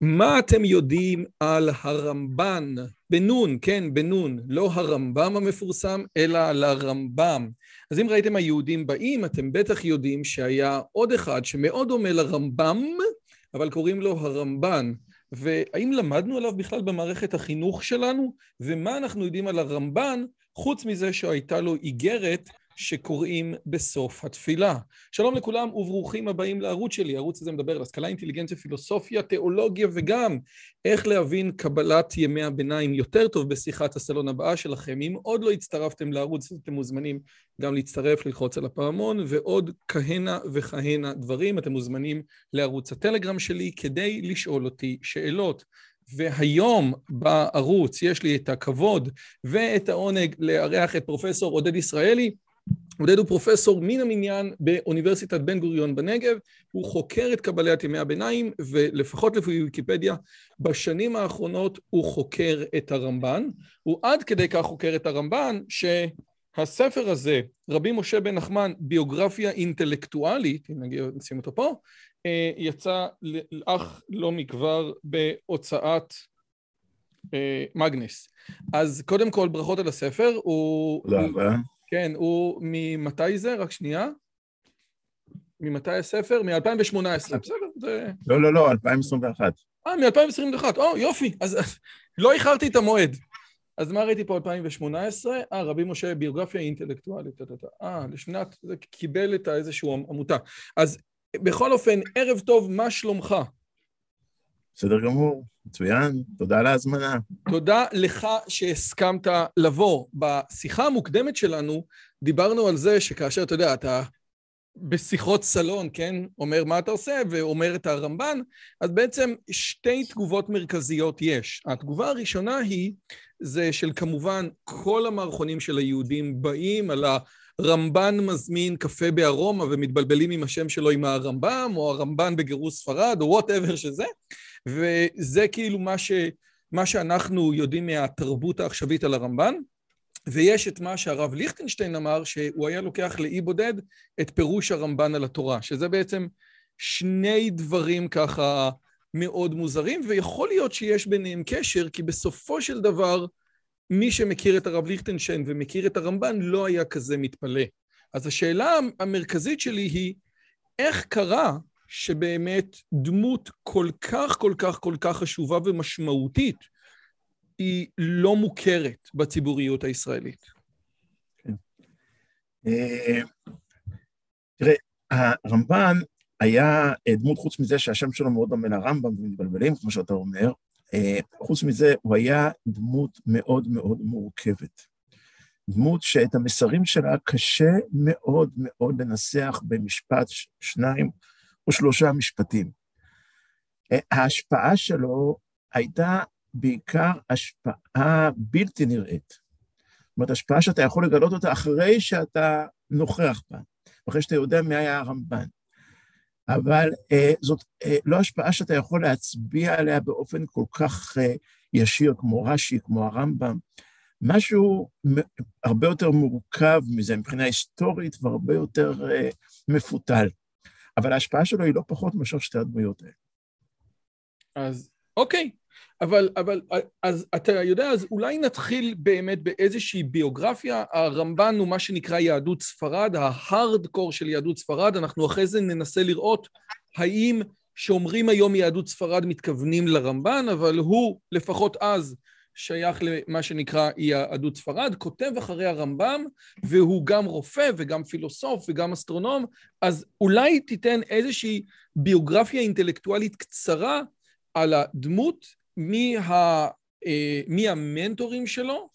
מה אתם יודעים על הרמב"ן? בנון, כן, בנון, לא הרמב"ם המפורסם, אלא לרמב"ם. אז אם ראיתם היהודים באים, אתם בטח יודעים שהיה עוד אחד שמאוד דומה לרמב"ם, אבל קוראים לו הרמב"ן. והאם למדנו עליו בכלל במערכת החינוך שלנו? ומה אנחנו יודעים על הרמב"ן, חוץ מזה שהייתה לו איגרת שקוראים בסוף התפילה. שלום לכולם וברוכים הבאים לערוץ שלי. הערוץ הזה מדבר על השכלה, אינטליגנציה, פילוסופיה, תיאולוגיה וגם איך להבין קבלת ימי הביניים יותר טוב בשיחת הסלון הבאה שלכם. אם עוד לא הצטרפתם לערוץ, אתם מוזמנים גם להצטרף, ללחוץ על הפעמון, ועוד כהנה וכהנה דברים. אתם מוזמנים לערוץ הטלגרם שלי כדי לשאול אותי שאלות. והיום בערוץ יש לי את הכבוד ואת העונג לארח את פרופסור עודד ישראלי, עודד הוא פרופסור מן המניין באוניברסיטת בן גוריון בנגב, הוא חוקר את קבלת ימי הביניים, ולפחות לפי ויקיפדיה, בשנים האחרונות הוא חוקר את הרמב"ן. הוא עד כדי כך חוקר את הרמב"ן, שהספר הזה, רבי משה בן נחמן, ביוגרפיה אינטלקטואלית, אם נגיד נשים אותו פה, אה, יצא אך לא מכבר בהוצאת אה, מגנס. אז קודם כל, ברכות על הספר. תודה רבה. כן, הוא ממתי זה? רק שנייה. ממתי הספר? מ-2018. בסדר, זה... לא, לא, לא, 2021. אה, מ-2021. או, יופי. אז לא איחרתי את המועד. אז מה ראיתי פה 2018? אה, רבי משה, ביוגרפיה אינטלקטואלית. אה, לשנת, זה קיבל את איזושהי עמותה. אז בכל אופן, ערב טוב, מה שלומך? בסדר גמור, מצוין, תודה על ההזמנה. תודה לך שהסכמת לבוא. בשיחה המוקדמת שלנו דיברנו על זה שכאשר, אתה יודע, אתה בשיחות סלון, כן, אומר מה אתה עושה ואומר את הרמב"ן, אז בעצם שתי תגובות מרכזיות יש. התגובה הראשונה היא, זה של כמובן כל המערכונים של היהודים באים על הרמב"ן מזמין קפה בארומה ומתבלבלים עם השם שלו עם הרמב"ם, או הרמב"ן בגירוש ספרד, או whatever שזה. וזה כאילו מה, ש, מה שאנחנו יודעים מהתרבות העכשווית על הרמב"ן. ויש את מה שהרב ליכטנשטיין אמר, שהוא היה לוקח לאי בודד את פירוש הרמב"ן על התורה, שזה בעצם שני דברים ככה מאוד מוזרים, ויכול להיות שיש ביניהם קשר, כי בסופו של דבר, מי שמכיר את הרב ליכטנשטיין ומכיר את הרמב"ן לא היה כזה מתפלא. אז השאלה המרכזית שלי היא, איך קרה שבאמת דמות כל כך, כל כך, כל כך חשובה ומשמעותית, היא לא מוכרת בציבוריות הישראלית. כן. אה, תראה, הרמב"ן היה דמות, חוץ מזה שהשם שלו מאוד דומה לרמב"ם ומתבלבלים, כמו שאתה אומר, אה, חוץ מזה, הוא היה דמות מאוד מאוד מורכבת. דמות שאת המסרים שלה קשה מאוד מאוד לנסח במשפט, שניים או שלושה משפטים. ההשפעה שלו הייתה בעיקר השפעה בלתי נראית. זאת אומרת, השפעה שאתה יכול לגלות אותה אחרי שאתה נוכח בה, אחרי שאתה יודע מי היה הרמב"ן. אבל אה, זאת אה, לא השפעה שאתה יכול להצביע עליה באופן כל כך אה, ישיר, כמו רש"י, כמו הרמב"ם. משהו הרבה יותר מורכב מזה מבחינה היסטורית והרבה יותר אה, מפותל. אבל ההשפעה שלו היא לא פחות מאשר שתי הדמויות האלה. אז אוקיי, אבל, אבל אז אתה יודע, אז אולי נתחיל באמת באיזושהי ביוגרפיה. הרמב"ן הוא מה שנקרא יהדות ספרד, ההארדקור של יהדות ספרד. אנחנו אחרי זה ננסה לראות האם שאומרים היום יהדות ספרד מתכוונים לרמב"ן, אבל הוא לפחות אז שייך למה שנקרא יהדות ספרד, כותב אחרי הרמב"ם, והוא גם רופא וגם פילוסוף וגם אסטרונום, אז אולי תיתן איזושהי ביוגרפיה אינטלקטואלית קצרה על הדמות, מי, ה, מי המנטורים שלו,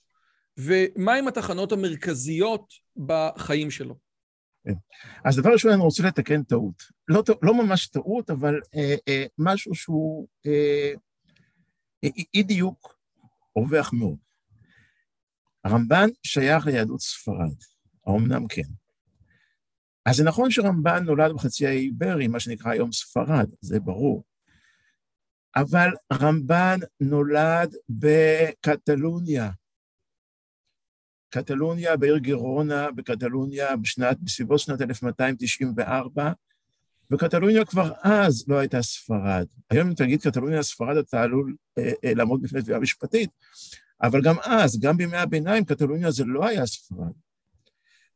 ומהם התחנות המרכזיות בחיים שלו. כן. אז דבר ראשון, אני רוצה לתקן טעות. לא, לא ממש טעות, אבל אה, אה, משהו שהוא אה, אי דיוק רווח מאוד. הרמב"ן שייך ליהדות ספרד, האומנם כן. אז זה נכון שרמב"ן נולד בחצי האי איברי, מה שנקרא היום ספרד, זה ברור. אבל רמב"ן נולד בקטלוניה, קטלוניה, בעיר גרונה בקטלוניה, בסביבות שנת 1294, וקטלוניה כבר אז לא הייתה ספרד. היום אם תגיד קטלוניה ספרד, אתה עלול אה, אה, לעמוד בפני תביעה משפטית, אבל גם אז, גם בימי הביניים, קטלוניה זה לא היה ספרד.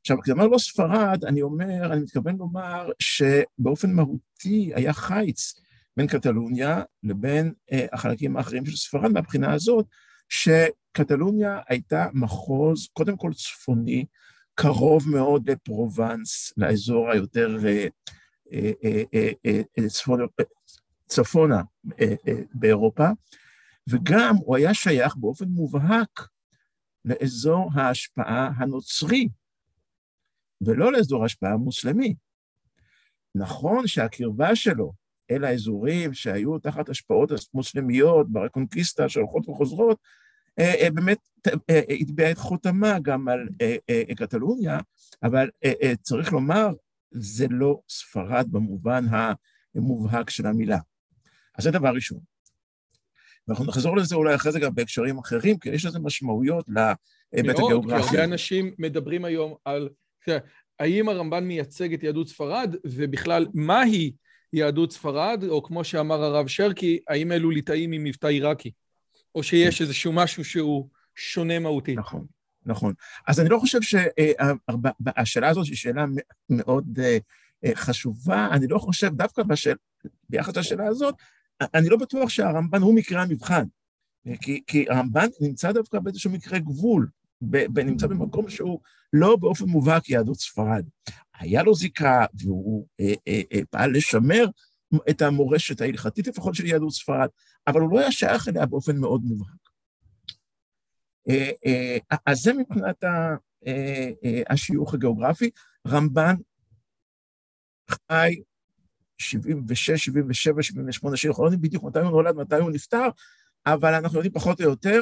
עכשיו, כשאמר לא ספרד, אני אומר, אני מתכוון לומר שבאופן מהותי היה חיץ בין קטלוניה לבין אה, החלקים האחרים של ספרד, מהבחינה הזאת, שקטלוניה הייתה מחוז, קודם כל צפוני, קרוב מאוד לפרובנס, לאזור היותר אה, צפונה באירופה, וגם הוא היה שייך באופן מובהק לאזור ההשפעה הנוצרי, ולא לאזור ההשפעה המוסלמי. נכון שהקרבה שלו אל האזורים שהיו תחת השפעות מוסלמיות ברקונקיסטה שהולכות וחוזרות, אה, אה, באמת אה, הטביע את חותמה גם על קטלוניה, אבל צריך לומר, זה לא ספרד במובן המובהק של המילה. אז זה דבר ראשון. ואנחנו נחזור לזה אולי אחרי זה גם בהקשרים אחרים, כי יש לזה משמעויות להיבט הגיאוגרפי. מאוד, כי הרבה אנשים מדברים היום על, האם הרמב"ן מייצג את יהדות ספרד, ובכלל, מהי יהדות ספרד, או כמו שאמר הרב שרקי, האם אלו ליטאים עם מבטא עיראקי? או שיש איזשהו משהו שהוא שונה מהותית. נכון, נכון. אז אני לא חושב שהשאלה הזאת היא שאלה מאוד אה, אה, חשובה, אני לא חושב, דווקא בשאל, ביחד לשאלה הזאת, אני לא בטוח שהרמב"ן הוא מקרה המבחן, כי, כי הרמב"ן נמצא דווקא באיזשהו מקרה גבול, נמצא במקום שהוא לא באופן מובהק יהדות ספרד. היה לו זיקה, והוא אה, אה, אה, פעל לשמר את המורשת ההלכתית לפחות של יהדות ספרד, אבל הוא לא היה שייך אליה באופן מאוד מובהק. אה, אה, אז זה מבחינת אה, השיוך הגיאוגרפי. רמב"ן חי 76, 77, 78, שאנחנו לא יודעים בדיוק מתי הוא נולד, מתי הוא נפטר, אבל אנחנו יודעים פחות או יותר.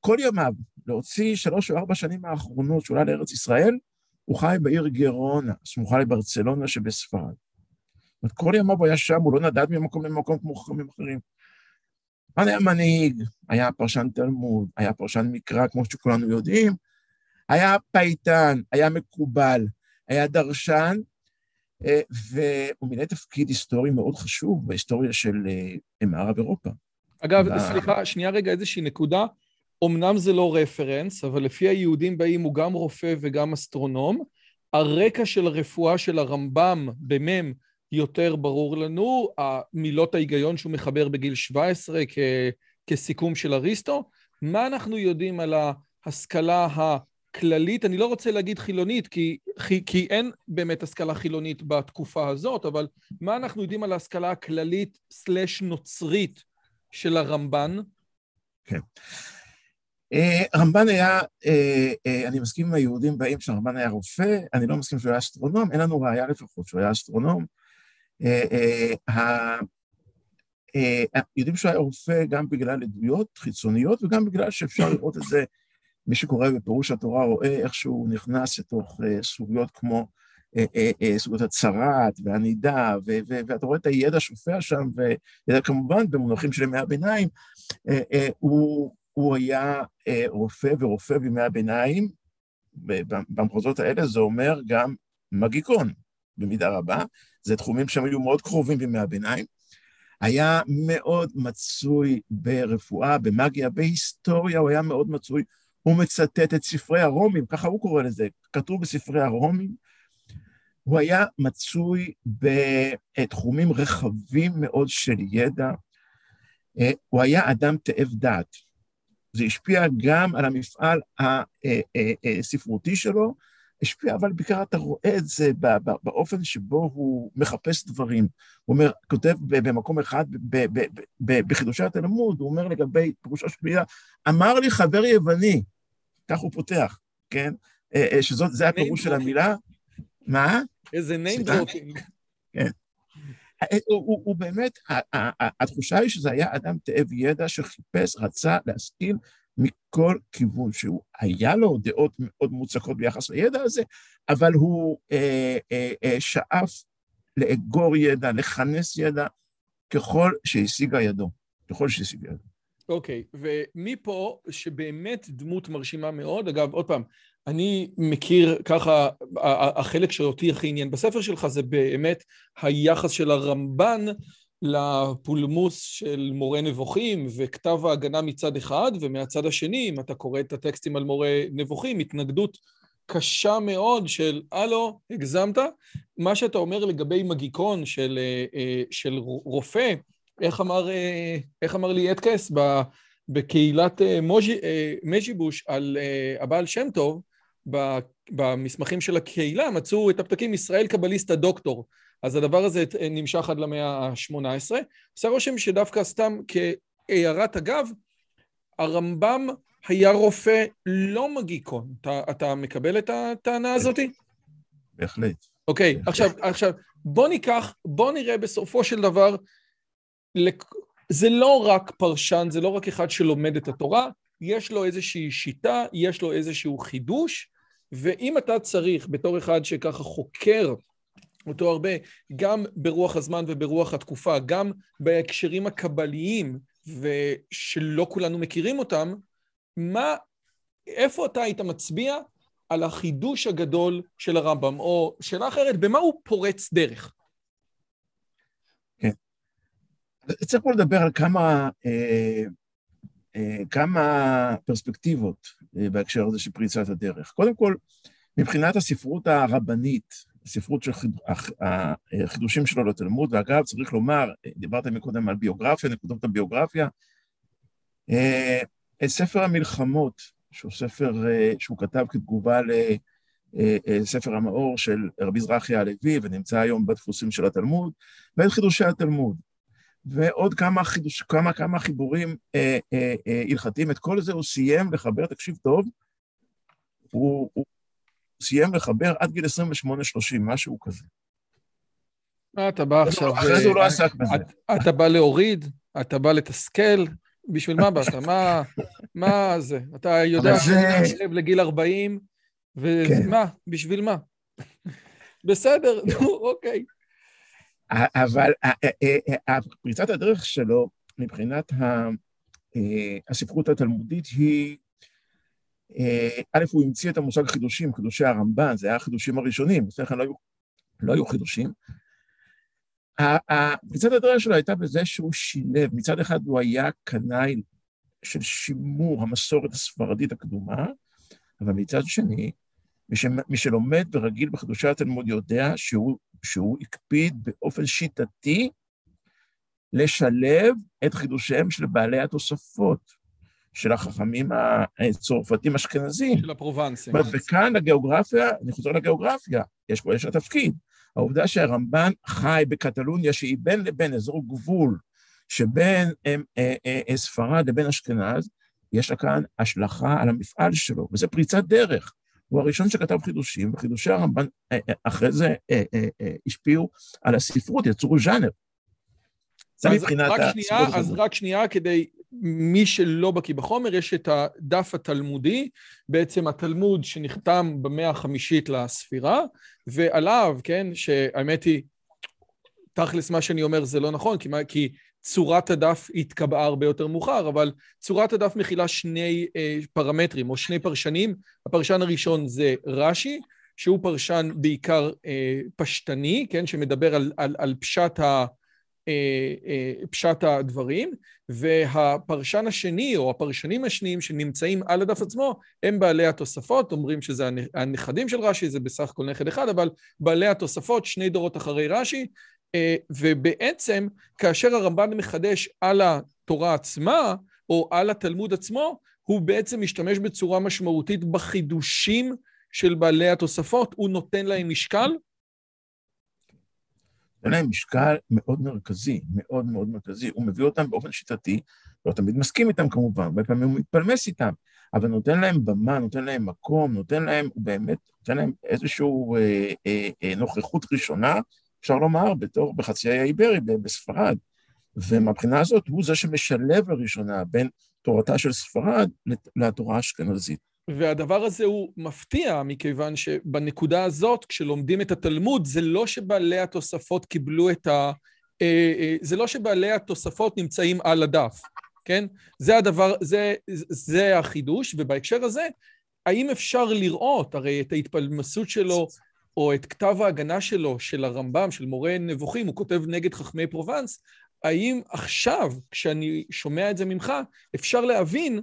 כל ימיו, להוציא שלוש או ארבע שנים האחרונות שהוא עלה לארץ ישראל, הוא חי בעיר גרונה, סמוכה לברצלונה שבספרד. זאת אומרת, כל ימיו הוא היה שם, הוא לא נדד ממקום למקום כמו חכמים אחרים. כאן היה מנהיג, היה פרשן תלמוד, היה פרשן מקרא, כמו שכולנו יודעים, היה פייטן, היה מקובל, היה דרשן, אה, והוא מילא תפקיד היסטורי מאוד חשוב בהיסטוריה של אה, מערב אירופה. אגב, סליחה, שנייה רגע, איזושהי נקודה. אמנם זה לא reference, אבל לפי היהודים באים הוא גם רופא וגם אסטרונום. הרקע של הרפואה של הרמב"ם במ"ם יותר ברור לנו, המילות ההיגיון שהוא מחבר בגיל 17 כ- כסיכום של אריסטו. מה אנחנו יודעים על ההשכלה הכללית? אני לא רוצה להגיד חילונית, כי, כי אין באמת השכלה חילונית בתקופה הזאת, אבל מה אנחנו יודעים על ההשכלה הכללית סלש נוצרית של הרמב"ן? כן. אה, רמב"ן היה, אה, אה, אני מסכים עם היהודים באים שרמב"ן היה רופא, אני לא מסכים שהוא היה אסטרונום, אין לנו ראייה לפחות שהוא היה אסטרונום. יודעים שהוא היה רופא גם בגלל עדויות חיצוניות וגם בגלל שאפשר לראות את זה, מי שקורא בפירוש התורה רואה איך שהוא נכנס לתוך סוגיות כמו סוגיות הצרת והנידה, ואתה רואה את הידע שופע שם, וכמובן במונחים של ימי הביניים, הוא היה אה, רופא ורופא בימי הביניים, במחוזות האלה זה אומר גם מגיקון, במידה רבה, זה תחומים שהם היו מאוד קרובים בימי הביניים. היה מאוד מצוי ברפואה, במאגיה, בהיסטוריה, הוא היה מאוד מצוי. הוא מצטט את ספרי הרומים, ככה הוא קורא לזה, כתוב בספרי הרומים. הוא היה מצוי בתחומים רחבים מאוד של ידע. אה, הוא היה אדם תאב דעת. זה השפיע גם על המפעל הספרותי שלו, השפיע, אבל בעיקר אתה רואה את זה באופן שבו הוא מחפש דברים. הוא אומר, כותב במקום אחד, בחידושי התלמוד, הוא אומר לגבי פירושו של מילה, אמר לי חבר יווני, כך הוא פותח, כן? אה, אה, שזה הפירוש של המילה. מה? איזה name dropping. כן. אה, הוא, הוא באמת, התחושה היא שזה היה אדם תאב ידע שחיפש, רצה להשכיל מכל כיוון שהוא. היה לו דעות מאוד מוצקות ביחס לידע הזה, אבל הוא אה, אה, אה, שאף לאגור ידע, לכנס ידע, ככל שהשיגה ידו. ככל שהשיגה ידו. אוקיי, okay, ומפה שבאמת דמות מרשימה מאוד, אגב, עוד פעם, אני מכיר ככה, החלק שאותי הכי עניין בספר שלך זה באמת היחס של הרמב"ן לפולמוס של מורה נבוכים וכתב ההגנה מצד אחד, ומהצד השני, אם אתה קורא את הטקסטים על מורה נבוכים, התנגדות קשה מאוד של, הלו, הגזמת? מה שאתה אומר לגבי מגיקון של, אה, של רופא, איך אמר, אה, איך אמר לי אדקס בקהילת אה, מז'יבוש על הבעל שם טוב, במסמכים של הקהילה מצאו את הפתקים ישראל קבליסטה דוקטור. אז הדבר הזה נמשך עד למאה ה-18. עושה רושם שדווקא סתם כהערת אגב, הרמב"ם היה רופא לא מגיקון. אתה, אתה מקבל את הטענה הזאת? בהחלט. אוקיי, okay, עכשיו, עכשיו, בוא ניקח, בוא נראה בסופו של דבר, זה לא רק פרשן, זה לא רק אחד שלומד את התורה, יש לו איזושהי שיטה, יש לו איזשהו חידוש, ואם אתה צריך, בתור אחד שככה חוקר אותו הרבה, גם ברוח הזמן וברוח התקופה, גם בהקשרים הקבליים, ושלא כולנו מכירים אותם, מה, איפה אתה היית מצביע על החידוש הגדול של הרמב"ם? או שאלה אחרת, במה הוא פורץ דרך? כן. צריך פה לדבר על כמה, אה, אה, כמה פרספקטיבות אה, בהקשר הזה של פריצת הדרך. קודם כל, מבחינת הספרות הרבנית, הספרות של החידושים שלו לתלמוד, ואגב, צריך לומר, דיברת מקודם על ביוגרפיה, נקודות הביוגרפיה, את ספר המלחמות, שהוא ספר שהוא כתב כתגובה לספר המאור של רבי זרחיה הלוי, ונמצא היום בדפוסים של התלמוד, ואת חידושי התלמוד. ועוד כמה, חידוש, כמה, כמה חיבורים אה, אה, אה, הלכתיים. את כל זה הוא סיים לחבר, תקשיב טוב, הוא, הוא סיים לחבר עד גיל 28-30, משהו כזה. מה אתה בא עכשיו? אחרי זה הוא לא עסק בזה. אתה בא להוריד, אתה בא לתסכל, בשביל מה באת? מה, מה זה? אתה יודע שאתה יושב לגיל 40, ומה? כן. בשביל מה? בסדר, נו, אוקיי. אבל פריצת הדרך שלו מבחינת הספרות התלמודית היא, א', הוא המציא את המושג חידושים, חידושי הרמב"ן, זה היה החידושים הראשונים, כן לא לא היו חידושים. פריצת הדרך שלו הייתה בזה שהוא שילב, מצד אחד הוא היה קנאי של שימור המסורת הספרדית הקדומה, אבל מצד שני, מי, ש... מי שלומד ורגיל בחידושי התלמוד יודע שהוא, שהוא הקפיד באופן שיטתי לשלב את חידושיהם של בעלי התוספות, של החכמים הצרפתים אשכנזים. של הפרובנסים. וכאן הגיאוגרפיה, אני חוזר לגיאוגרפיה, יש פה, יש לה תפקיד. העובדה שהרמב"ן חי בקטלוניה, שהיא בין לבין אזור גבול, שבין הם, אה, אה, אה, ספרד לבין אשכנז, יש לה כאן השלכה על המפעל שלו, וזה פריצת דרך. הוא הראשון שכתב חידושים, וחידושי הרמב"ן אה, אה, אחרי זה אה, השפיעו על הספרות, יצרו ז'אנר. זה מבחינת הספרות. אז רק שנייה, כדי, מי שלא בקיא בחומר, יש את הדף התלמודי, בעצם התלמוד שנחתם במאה החמישית לספירה, ועליו, כן, שהאמת היא, תכלס מה שאני אומר זה לא נכון, כי, כי צורת הדף התקבעה הרבה יותר מאוחר, אבל צורת הדף מכילה שני אה, פרמטרים או שני פרשנים. הפרשן הראשון זה רש"י, שהוא פרשן בעיקר אה, פשטני, כן, שמדבר על, על, על פשט, ה, פשט הדברים, והפרשן השני, או הפרשנים השניים שנמצאים על הדף עצמו, הם בעלי התוספות, אומרים שזה הנכדים של רש"י, זה בסך הכל נכד אחד, אבל בעלי התוספות, שני דורות אחרי רש"י, אה, ובעצם, כאשר הרמב"ן מחדש על התורה עצמה, או על התלמוד עצמו, הוא בעצם משתמש בצורה משמעותית בחידושים של בעלי התוספות, הוא נותן להם משקל? נותן להם משקל מאוד מרכזי, מאוד מאוד מרכזי. הוא מביא אותם באופן שיטתי, לא תמיד מסכים איתם כמובן, הרבה פעמים הוא מתפלמס איתם, אבל נותן להם במה, נותן להם מקום, נותן להם, הוא באמת, נותן להם איזושהי אה, אה, אה, נוכחות ראשונה, אפשר לומר, בתור, בחצי האי איברי, בספרד. ומבחינה הזאת הוא זה שמשלב לראשונה בין תורתה של ספרד לתורה האשכנזית. והדבר הזה הוא מפתיע, מכיוון שבנקודה הזאת, כשלומדים את התלמוד, זה לא שבעלי התוספות קיבלו את ה... אה, אה, זה לא שבעלי התוספות נמצאים על הדף, כן? זה הדבר, זה, זה החידוש, ובהקשר הזה, האם אפשר לראות, הרי את ההתפלמסות שלו, או את כתב ההגנה שלו, של הרמב"ם, של מורה נבוכים, הוא כותב נגד חכמי פרובנס, האם עכשיו, כשאני שומע את זה ממך, אפשר להבין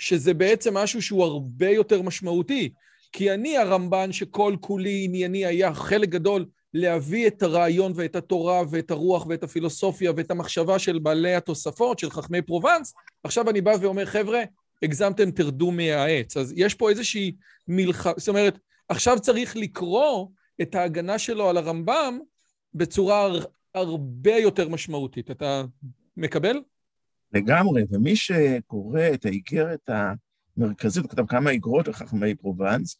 שזה בעצם משהו שהוא הרבה יותר משמעותי? כי אני הרמב"ן שכל כולי ענייני היה חלק גדול להביא את הרעיון ואת התורה ואת הרוח ואת הפילוסופיה ואת המחשבה של בעלי התוספות, של חכמי פרובנס, עכשיו אני בא ואומר, חבר'ה, הגזמתם, תרדו מהעץ. אז יש פה איזושהי מלחמה, זאת אומרת, עכשיו צריך לקרוא את ההגנה שלו על הרמב"ם בצורה הרבה יותר משמעותית. אתה מקבל? לגמרי, ומי שקורא את האיגרת המרכזית, הוא כתב כמה איגרות לחכמי פרובנס,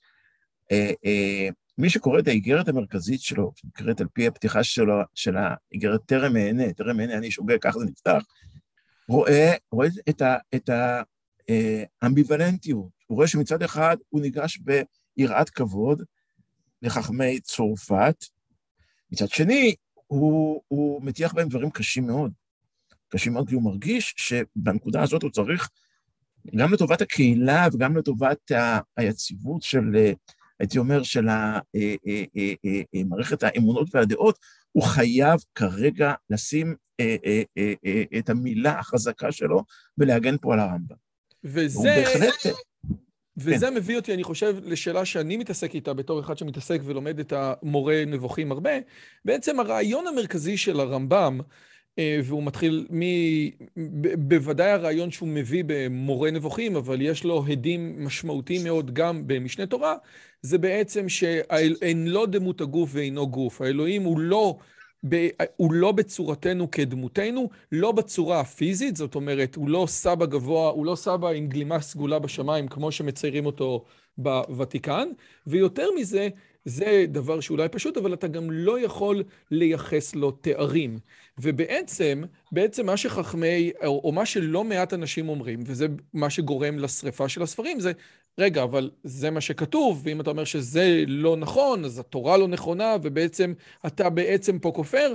אה, אה, מי שקורא את האיגרת המרכזית שלו, שנקראת על פי הפתיחה שלו, של האיגרת טרם אענה, טרם אענה אני שוגע, ככה זה נפתח, רואה, רואה את, ה, את האמביוולנטיות. הוא רואה שמצד אחד הוא ניגש ביראת כבוד לחכמי צרפת, מצד שני, הוא, הוא מטיח בהם דברים קשים מאוד. קשים מאוד, כי הוא מרגיש שבנקודה הזאת הוא צריך, גם לטובת הקהילה וגם לטובת היציבות של, הייתי אומר, של אה, אה, אה, מערכת האמונות והדעות, הוא חייב כרגע לשים את המילה החזקה שלו ולהגן פה על הרמב"ם. וזה... בהחלט... וזה כן. מביא אותי, אני חושב, לשאלה שאני מתעסק איתה בתור אחד שמתעסק ולומד את המורה נבוכים הרבה. בעצם הרעיון המרכזי של הרמב"ם, והוא מתחיל מ... בוודאי הרעיון שהוא מביא במורה נבוכים, אבל יש לו הדים משמעותיים מאוד גם במשנה תורה, זה בעצם שאין לא דמות הגוף ואינו גוף. האלוהים הוא לא... ב, הוא לא בצורתנו כדמותנו, לא בצורה הפיזית, זאת אומרת, הוא לא סבא גבוה, הוא לא סבא עם גלימה סגולה בשמיים, כמו שמציירים אותו בוותיקן, ויותר מזה, זה דבר שאולי פשוט, אבל אתה גם לא יכול לייחס לו תארים. ובעצם, בעצם מה שחכמי, או, או מה שלא מעט אנשים אומרים, וזה מה שגורם לשריפה של הספרים, זה רגע, אבל זה מה שכתוב, ואם אתה אומר שזה לא נכון, אז התורה לא נכונה, ובעצם אתה בעצם פה כופר,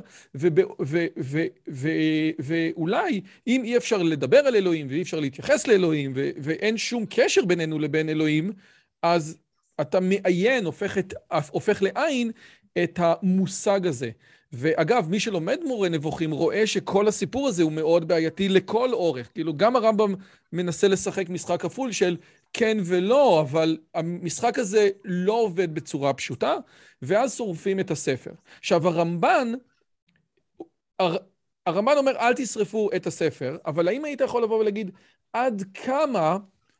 ואולי אם אי אפשר לדבר על אלוהים, ואי אפשר להתייחס לאלוהים, ואין שום קשר בינינו לבין אלוהים, אז אתה מעיין, הופך, את, הופך לעין את המושג הזה. ואגב, מי שלומד מורה נבוכים רואה שכל הסיפור הזה הוא מאוד בעייתי לכל אורך. כאילו, גם הרמב"ם מנסה לשחק משחק כפול של כן ולא, אבל המשחק הזה לא עובד בצורה פשוטה, ואז שורפים את הספר. עכשיו, הרמב"ן, הר, הרמב"ן אומר, אל תשרפו את הספר, אבל האם היית יכול לבוא ולהגיד, עד כמה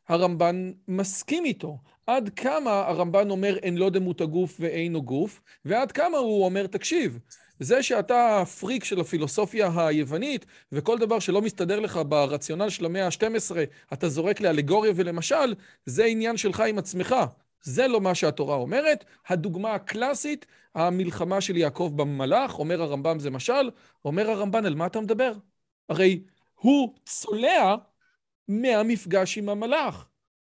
הרמב"ן מסכים איתו? עד כמה הרמב"ן אומר, אין לא דמות הגוף ואינו גוף, ועד כמה הוא אומר, תקשיב, זה שאתה פריק של הפילוסופיה היוונית, וכל דבר שלא מסתדר לך ברציונל של המאה ה-12, אתה זורק לאלגוריה ולמשל, זה עניין שלך עם עצמך. זה לא מה שהתורה אומרת. הדוגמה הקלאסית, המלחמה של יעקב במלאך, אומר הרמב"ם זה משל, אומר הרמב"ן, על מה אתה מדבר? הרי הוא צולע מהמפגש עם המלאך.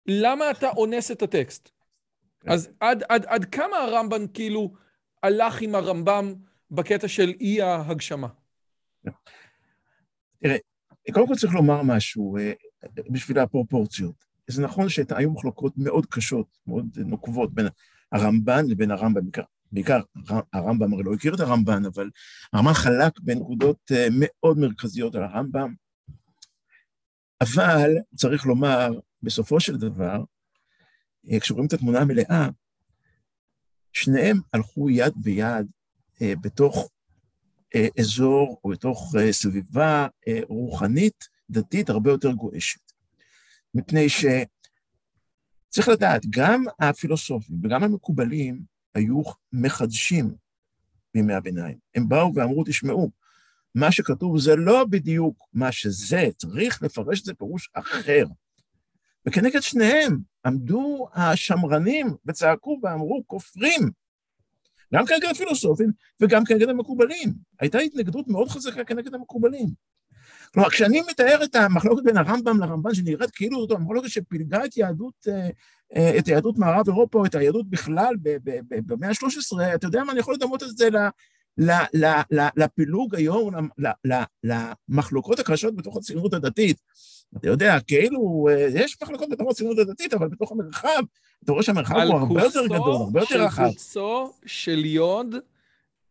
למה אתה אונס את הטקסט? אז עד, עד, עד כמה הרמב"ן כאילו הלך עם הרמב"ם בקטע של אי ההגשמה? תראה, קודם כל צריך לומר משהו אה, בשביל הפרופורציות. זה נכון שהיו מחלוקות מאוד קשות, מאוד נוקבות בין הרמב"ן לבין הרמב"ם, בעיקר, בעיקר הרמב"ם הרי לא הכיר את הרמב"ן, אבל הרמב"ן חלק בנקודות אה, מאוד מרכזיות על הרמב"ם, אבל צריך לומר, בסופו של דבר, אה, כשרואים את התמונה המלאה, שניהם הלכו יד ביד אה, בתוך אה, אזור או בתוך אה, סביבה רוחנית, דתית, הרבה יותר גועשת. מפני שצריך צריך לדעת, גם הפילוסופים וגם המקובלים היו מחדשים בימי הביניים. הם באו ואמרו, תשמעו, מה שכתוב זה לא בדיוק מה שזה, צריך לפרש את זה פירוש אחר. וכנגד שניהם עמדו השמרנים וצעקו ואמרו, כופרים. גם כנגד הפילוסופים וגם כנגד המקובלים. הייתה התנגדות מאוד חזקה כנגד המקובלים. כלומר, כשאני מתאר את המחלוקת בין הרמב"ם לרמב"ן, שנראית כאילו זאת המחלוקת שפילגה את יהדות, אה, אה, את יהדות מערב אירופה, או את היהדות בכלל במאה ה-13, אתה יודע מה, אני יכול לדמות את זה לפילוג היום, למחלוקות הקשות בתוך הציונות הדתית. אתה יודע, כאילו, אה, יש מחלוקות בתוך הציונות הדתית, אבל בתוך המרחב, אתה רואה שהמרחב הוא הרבה יותר גדול, הרבה יותר רחב. על קוצו של יוד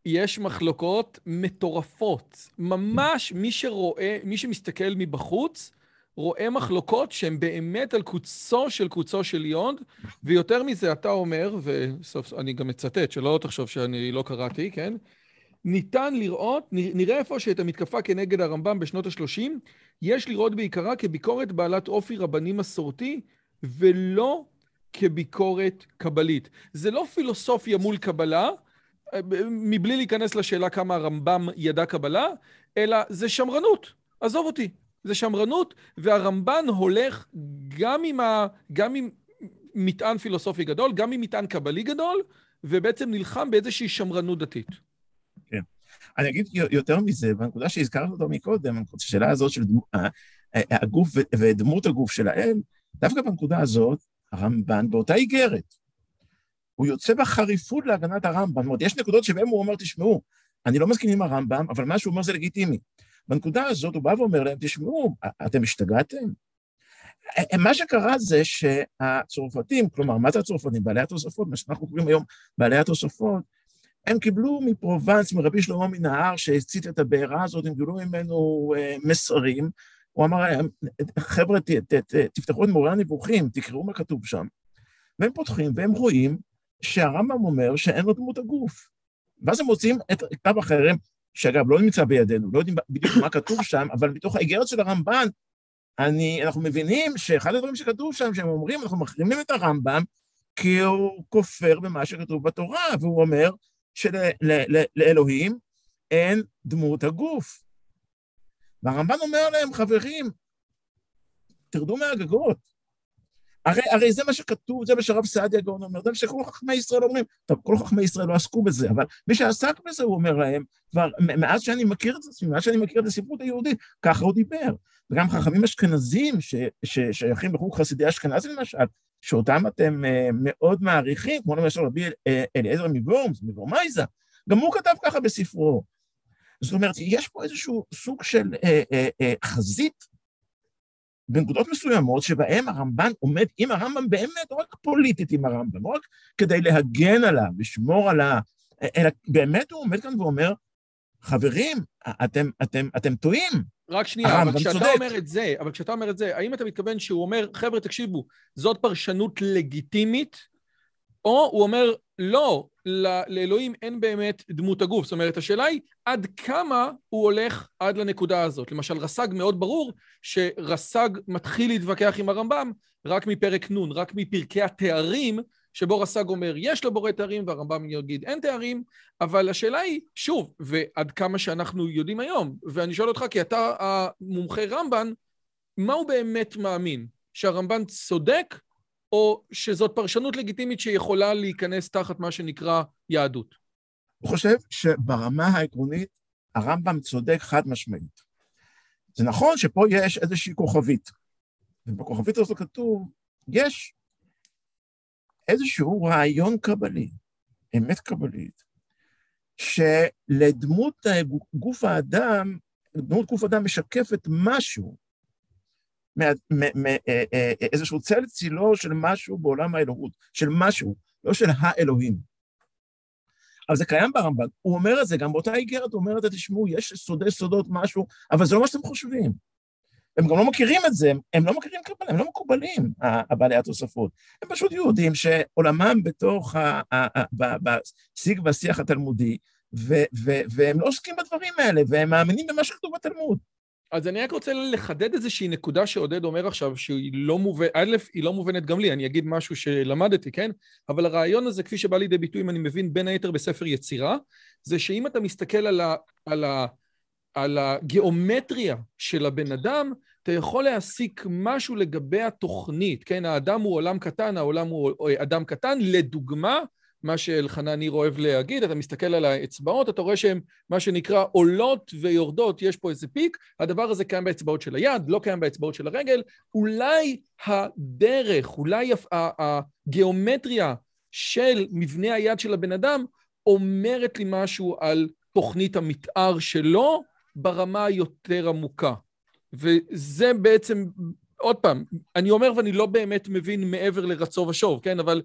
יש מחלוקות מטורפות. ממש מי שרואה, מי שמסתכל מבחוץ, רואה מחלוקות שהן באמת על קוצו של קוצו של יוד, ויותר מזה אתה אומר, וסוף אני גם מצטט, שלא תחשוב שאני לא קראתי, כן? ניתן לראות, נראה איפה שאת המתקפה כנגד הרמב"ם בשנות ה-30, יש לראות בעיקרה כביקורת בעלת אופי רבני מסורתי, ולא כביקורת קבלית. זה לא פילוסופיה מול קבלה, מבלי להיכנס לשאלה כמה הרמב"ם ידע קבלה, אלא זה שמרנות. עזוב אותי, זה שמרנות, והרמב"ן הולך גם עם, ה, גם עם מטען פילוסופי גדול, גם עם מטען קבלי גדול, ובעצם נלחם באיזושהי שמרנות דתית. אני אגיד יותר מזה, בנקודה שהזכרת אותו מקודם, השאלה הזאת של דמו, הגוף ודמות הגוף של האל, דווקא בנקודה הזאת, הרמב"ן באותה איגרת, הוא יוצא בחריפות להגנת הרמב"ם. זאת אומרת, יש נקודות שבהן הוא אומר, תשמעו, אני לא מסכים עם הרמב"ם, אבל מה שהוא אומר זה לגיטימי. בנקודה הזאת הוא בא ואומר להם, תשמעו, אתם השתגעתם? מה שקרה זה שהצרפתים, כלומר, מה זה הצרפתים? בעלי התוספות, מה שאנחנו קוראים היום בעלי התוספות, הם קיבלו מפרובנס, מרבי שלמה מנהר, שהצית את הבעירה הזאת, הם קיבלו ממנו אה, מסרים. הוא אמר להם, חבר'ה, תפתחו את מורה הנבוכים, תקראו מה כתוב שם. והם פותחים והם רואים שהרמב"ם אומר שאין לו דמות הגוף. ואז הם מוצאים את כתב החרם, שאגב, לא נמצא בידינו, לא יודעים בדיוק מה כתוב שם, אבל מתוך האיגרת של הרמב"ן, אני, אנחנו מבינים שאחד הדברים שכתוב שם, שהם אומרים, אנחנו מחרימים את הרמב"ם, כי הוא כופר במה שכתוב בתורה, והוא אומר שלאלוהים אין דמות הגוף. והרמב"ן אומר להם, חברים, תרדו מהגגות, הרי, הרי זה מה שכתוב, זה מה שרב סעדיה גאון אומר, זה מה שכל חכמי ישראל אומרים. טוב, כל חכמי ישראל לא עסקו בזה, אבל מי שעסק בזה, הוא אומר להם, כבר מאז שאני מכיר את עצמי, מאז שאני מכיר את הספרות היהודית, ככה הוא דיבר. וגם חכמים אשכנזים ששייכים לחוג חסידי אשכנזי למשל, שאותם אתם uh, מאוד מעריכים, כמו למשל רבי אה, אליעזר מגורמס, מגורמייזה, גם הוא כתב ככה בספרו. זאת אומרת, יש פה איזשהו סוג של uh, uh, uh, חזית בנקודות מסוימות שבהן הרמב"ן עומד עם הרמב"ם באמת, לא רק פוליטית עם הרמב"ם, לא רק כדי להגן עליו, לשמור על ה... אלא באמת הוא עומד כאן ואומר, חברים, אתם, אתם, אתם טועים. רק שנייה, אבל כשאתה צודק. אומר את זה, אבל כשאתה אומר את זה, האם אתה מתכוון שהוא אומר, חבר'ה, תקשיבו, זאת פרשנות לגיטימית, או הוא אומר, לא, לאלוהים אין באמת דמות הגוף. זאת אומרת, השאלה היא עד כמה הוא הולך עד לנקודה הזאת. למשל, רס"ג מאוד ברור שרס"ג מתחיל להתווכח עם הרמב"ם רק מפרק נ', רק מפרקי התארים, שבו רס"ג אומר, יש לבורא תארים, והרמב"ם יגיד, אין תארים, אבל השאלה היא, שוב, ועד כמה שאנחנו יודעים היום, ואני שואל אותך, כי אתה המומחה רמב"ן, מה הוא באמת מאמין? שהרמב"ן צודק או שזאת פרשנות לגיטימית שיכולה להיכנס תחת מה שנקרא יהדות? הוא חושב שברמה העקרונית הרמב"ם צודק חד משמעית. זה נכון שפה יש איזושהי כוכבית, ובכוכבית הזאת כתוב, יש איזשהו רעיון קבלי, אמת קבלית, שלדמות גוף האדם, דמות גוף האדם משקפת משהו מאיזשהו צל צילו של משהו בעולם האלוהות, של משהו, לא של האלוהים. אבל זה קיים ברמב"ן, הוא אומר את זה, גם באותה איגרת הוא אומר את זה, תשמעו, יש סודי סודות משהו, אבל זה לא מה שאתם חושבים. הם גם לא מכירים את זה, הם לא מכירים קבלה, הם לא מקובלים, הבעלי התוספות. הם פשוט יהודים שעולמם בתוך, בשיג והשיח התלמודי, והם לא עוסקים בדברים האלה, והם מאמינים במה שכתוב בתלמוד. אז אני רק רוצה לחדד איזושהי נקודה שעודד אומר עכשיו, שהיא לא מובנת, א', היא לא מובנת גם לי, אני אגיד משהו שלמדתי, כן? אבל הרעיון הזה, כפי שבא לידי ביטוי, אם אני מבין, בין היתר בספר יצירה, זה שאם אתה מסתכל על, ה, על, ה, על הגיאומטריה של הבן אדם, אתה יכול להסיק משהו לגבי התוכנית, כן? האדם הוא עולם קטן, העולם הוא אדם קטן. לדוגמה, מה שאלחנן ניר אוהב להגיד, אתה מסתכל על האצבעות, אתה רואה שהן מה שנקרא עולות ויורדות, יש פה איזה פיק, הדבר הזה קיים באצבעות של היד, לא קיים באצבעות של הרגל, אולי הדרך, אולי הגיאומטריה של מבנה היד של הבן אדם אומרת לי משהו על תוכנית המתאר שלו ברמה היותר עמוקה. וזה בעצם, עוד פעם, אני אומר ואני לא באמת מבין מעבר לרצו ושוב, כן? אבל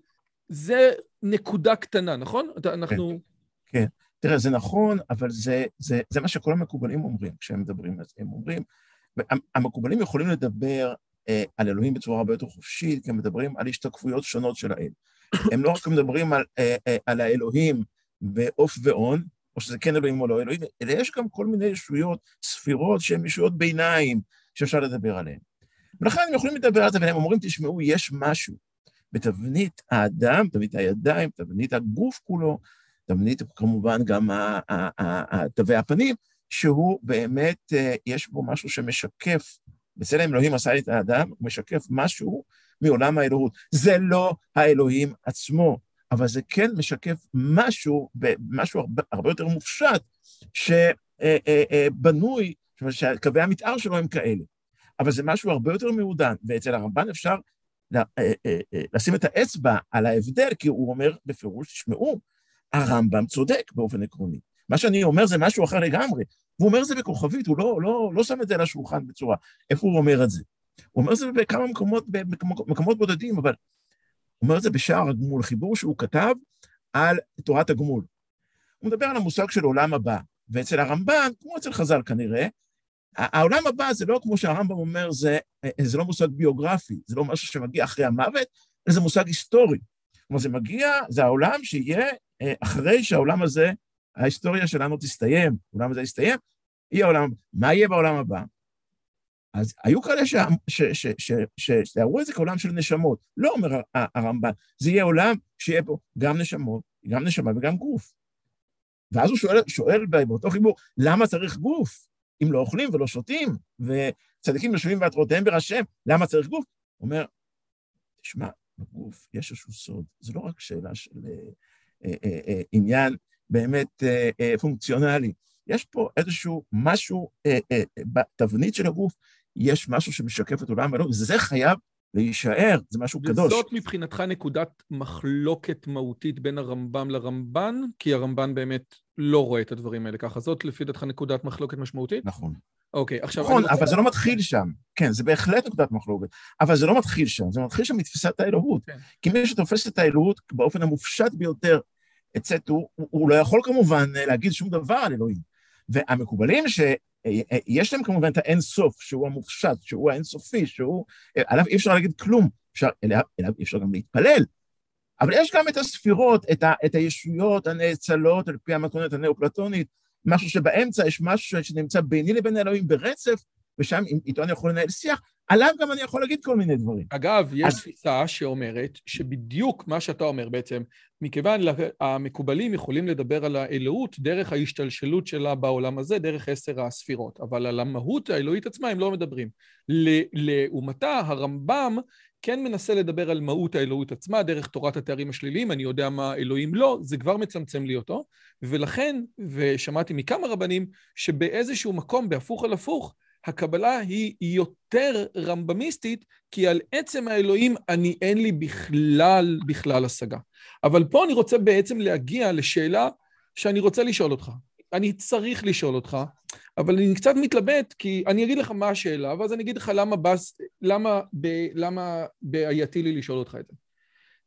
זה נקודה קטנה, נכון? אנחנו... כן, כן. תראה, זה נכון, אבל זה, זה, זה מה שכל המקובלים אומרים כשהם מדברים על זה. הם אומרים, המקובלים יכולים לדבר אה, על אלוהים בצורה הרבה יותר חופשית, כי הם מדברים על השתקפויות שונות של האל. הם לא רק מדברים על, אה, אה, על האלוהים בעוף ואון, או שזה כן אלוהים או לא אלוהים, אלא יש גם כל מיני ישויות, ספירות שהן ישויות ביניים שאפשר לדבר עליהן. ולכן הם יכולים לדבר על זה, והם אומרים, תשמעו, יש משהו בתבנית האדם, תבנית הידיים, תבנית הגוף כולו, תבנית כמובן גם תווי הפנים, שהוא באמת, אה, יש בו משהו שמשקף, בצלם אלוהים עשה את האדם, הוא משקף משהו מעולם האלוהות. זה לא האלוהים עצמו, אבל זה כן משקף משהו, משהו הרבה, הרבה יותר מופשט, שבנוי, אה, אה, זאת אומרת שקווי המתאר שלו הם כאלה. אבל זה משהו הרבה יותר מעודן, ואצל הרמב"ן אפשר אה, אה, אה, לשים את האצבע על ההבדל, כי הוא אומר בפירוש, תשמעו, הרמב"ם צודק באופן עקרוני. מה שאני אומר זה משהו אחר לגמרי. הוא אומר את זה בכוכבית, הוא לא, לא, לא שם את זה על השולחן בצורה. איפה הוא אומר את זה? הוא אומר את זה בכמה מקומות, במקומות בודדים, אבל אומר את זה בשער הגמול, חיבור שהוא כתב על תורת הגמול. הוא מדבר על המושג של עולם הבא, ואצל הרמב"ן, כמו אצל חז"ל כנראה, העולם הבא זה לא כמו שהרמב"ם אומר, זה, זה לא מושג ביוגרפי, זה לא משהו שמגיע אחרי המוות, זה מושג היסטורי. כלומר, זה מגיע, זה העולם שיהיה אה, אחרי שהעולם הזה, ההיסטוריה שלנו תסתיים, העולם הזה יסתיים, יהיה העולם, מה יהיה בעולם הבא? אז היו כאלה שתיארו את זה כעולם של נשמות. לא אומר הרמב"ן, זה יהיה עולם שיהיה פה גם נשמות, גם נשמה וגם גוף. ואז הוא שואל, שואל באותו חיבור, למה צריך גוף? אם לא אוכלים ולא שותים, וצדיקים יושבים בעטרותיהם בראשיהם, למה צריך גוף? הוא אומר, תשמע, בגוף יש איזשהו סוד, זה לא רק שאלה של אה, אה, אה, אה, עניין באמת אה, אה, פונקציונלי, יש פה איזשהו משהו, אה, אה, בתבנית של הגוף, יש משהו שמשקף את עולם האלוהים, וזה חייב להישאר, זה משהו וזאת קדוש. וזאת מבחינתך נקודת מחלוקת מהותית בין הרמב"ם לרמב"ן, כי הרמב"ן באמת לא רואה את הדברים האלה ככה. זאת לפי דעתך נקודת מחלוקת משמעותית? נכון. אוקיי, עכשיו... נכון, אבל זה לא מתחיל שם. כן, זה בהחלט נקודת מחלוקת, אבל זה לא מתחיל שם, זה מתחיל שם מתפיסת האלוהות. כן. כי מי שתופס את האלוהות באופן המופשט ביותר, אצט, הוא, הוא לא יכול כמובן להגיד שום דבר על אלוהים. והמקובלים ש... יש להם כמובן את האין סוף, שהוא המופשט, שהוא האינסופי, שהוא... עליו אי אפשר להגיד כלום, אפשר, אליו, אליו אי אפשר גם להתפלל. אבל יש גם את הספירות, את, ה, את הישויות הנאצלות על פי המתכונת הנאופלטונית, משהו שבאמצע יש משהו שנמצא ביני לבין האלוהים ברצף, ושם איתו אני יכול לנהל שיח, עליו גם אני יכול להגיד כל מיני דברים. אגב, יש אז... תפיסה שאומרת שבדיוק מה שאתה אומר בעצם, מכיוון המקובלים יכולים לדבר על האלוהות דרך ההשתלשלות שלה בעולם הזה, דרך עשר הספירות, אבל על המהות האלוהית עצמה הם לא מדברים. לעומתה, הרמב"ם כן מנסה לדבר על מהות האלוהות עצמה דרך תורת התארים השליליים, אני יודע מה אלוהים לא, זה כבר מצמצם לי אותו, ולכן, ושמעתי מכמה רבנים, שבאיזשהו מקום, בהפוך על הפוך, הקבלה היא יותר רמב"מיסטית, כי על עצם האלוהים אני אין לי בכלל, בכלל השגה. אבל פה אני רוצה בעצם להגיע לשאלה שאני רוצה לשאול אותך. אני צריך לשאול אותך, אבל אני קצת מתלבט, כי אני אגיד לך מה השאלה, ואז אני אגיד לך למה, בס, למה, ב, למה בעייתי לי לשאול אותך את זה.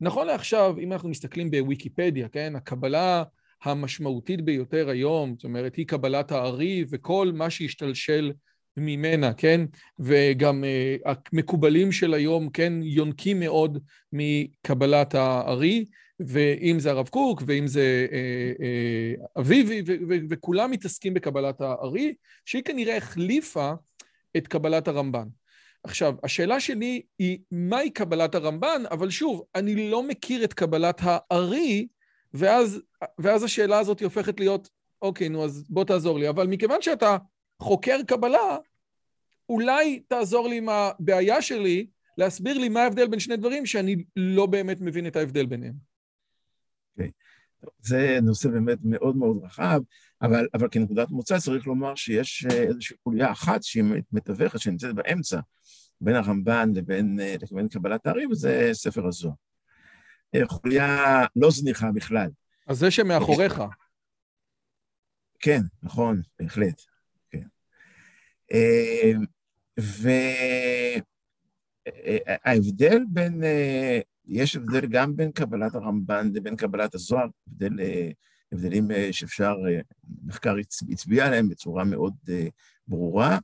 נכון לעכשיו, אם אנחנו מסתכלים בוויקיפדיה, כן, הקבלה המשמעותית ביותר היום, זאת אומרת, היא קבלת הארי וכל מה שהשתלשל ממנה, כן? וגם uh, המקובלים של היום, כן, יונקים מאוד מקבלת הארי, ואם זה הרב קוק, ואם זה uh, uh, אביבי, וכולם מתעסקים בקבלת הארי, שהיא כנראה החליפה את קבלת הרמב"ן. עכשיו, השאלה שלי היא, מהי קבלת הרמב"ן? אבל שוב, אני לא מכיר את קבלת הארי, ואז, ואז השאלה הזאת הופכת להיות, אוקיי, נו, אז בוא תעזור לי. אבל מכיוון שאתה חוקר קבלה, אולי תעזור לי עם הבעיה שלי, להסביר לי מה ההבדל בין שני דברים שאני לא באמת מבין את ההבדל ביניהם. אוקיי. Okay. זה נושא באמת מאוד מאוד רחב, אבל, אבל כנקודת מוצא צריך לומר שיש אה, איזושהי חוליה אחת שהיא מתווכת, שנמצאת באמצע, בין הרמב"ן לבין, אה, לבין קבלת הארי, וזה ספר הזוהר. אה, חוליה לא זניחה בכלל. אז זה שמאחוריך. כן, נכון, בהחלט. כן. וההבדל בין, יש הבדל גם בין קבלת הרמב"ן לבין קבלת הזוהר, הבדל, הבדלים שאפשר, מחקר הצביע עליהם בצורה מאוד ברורה,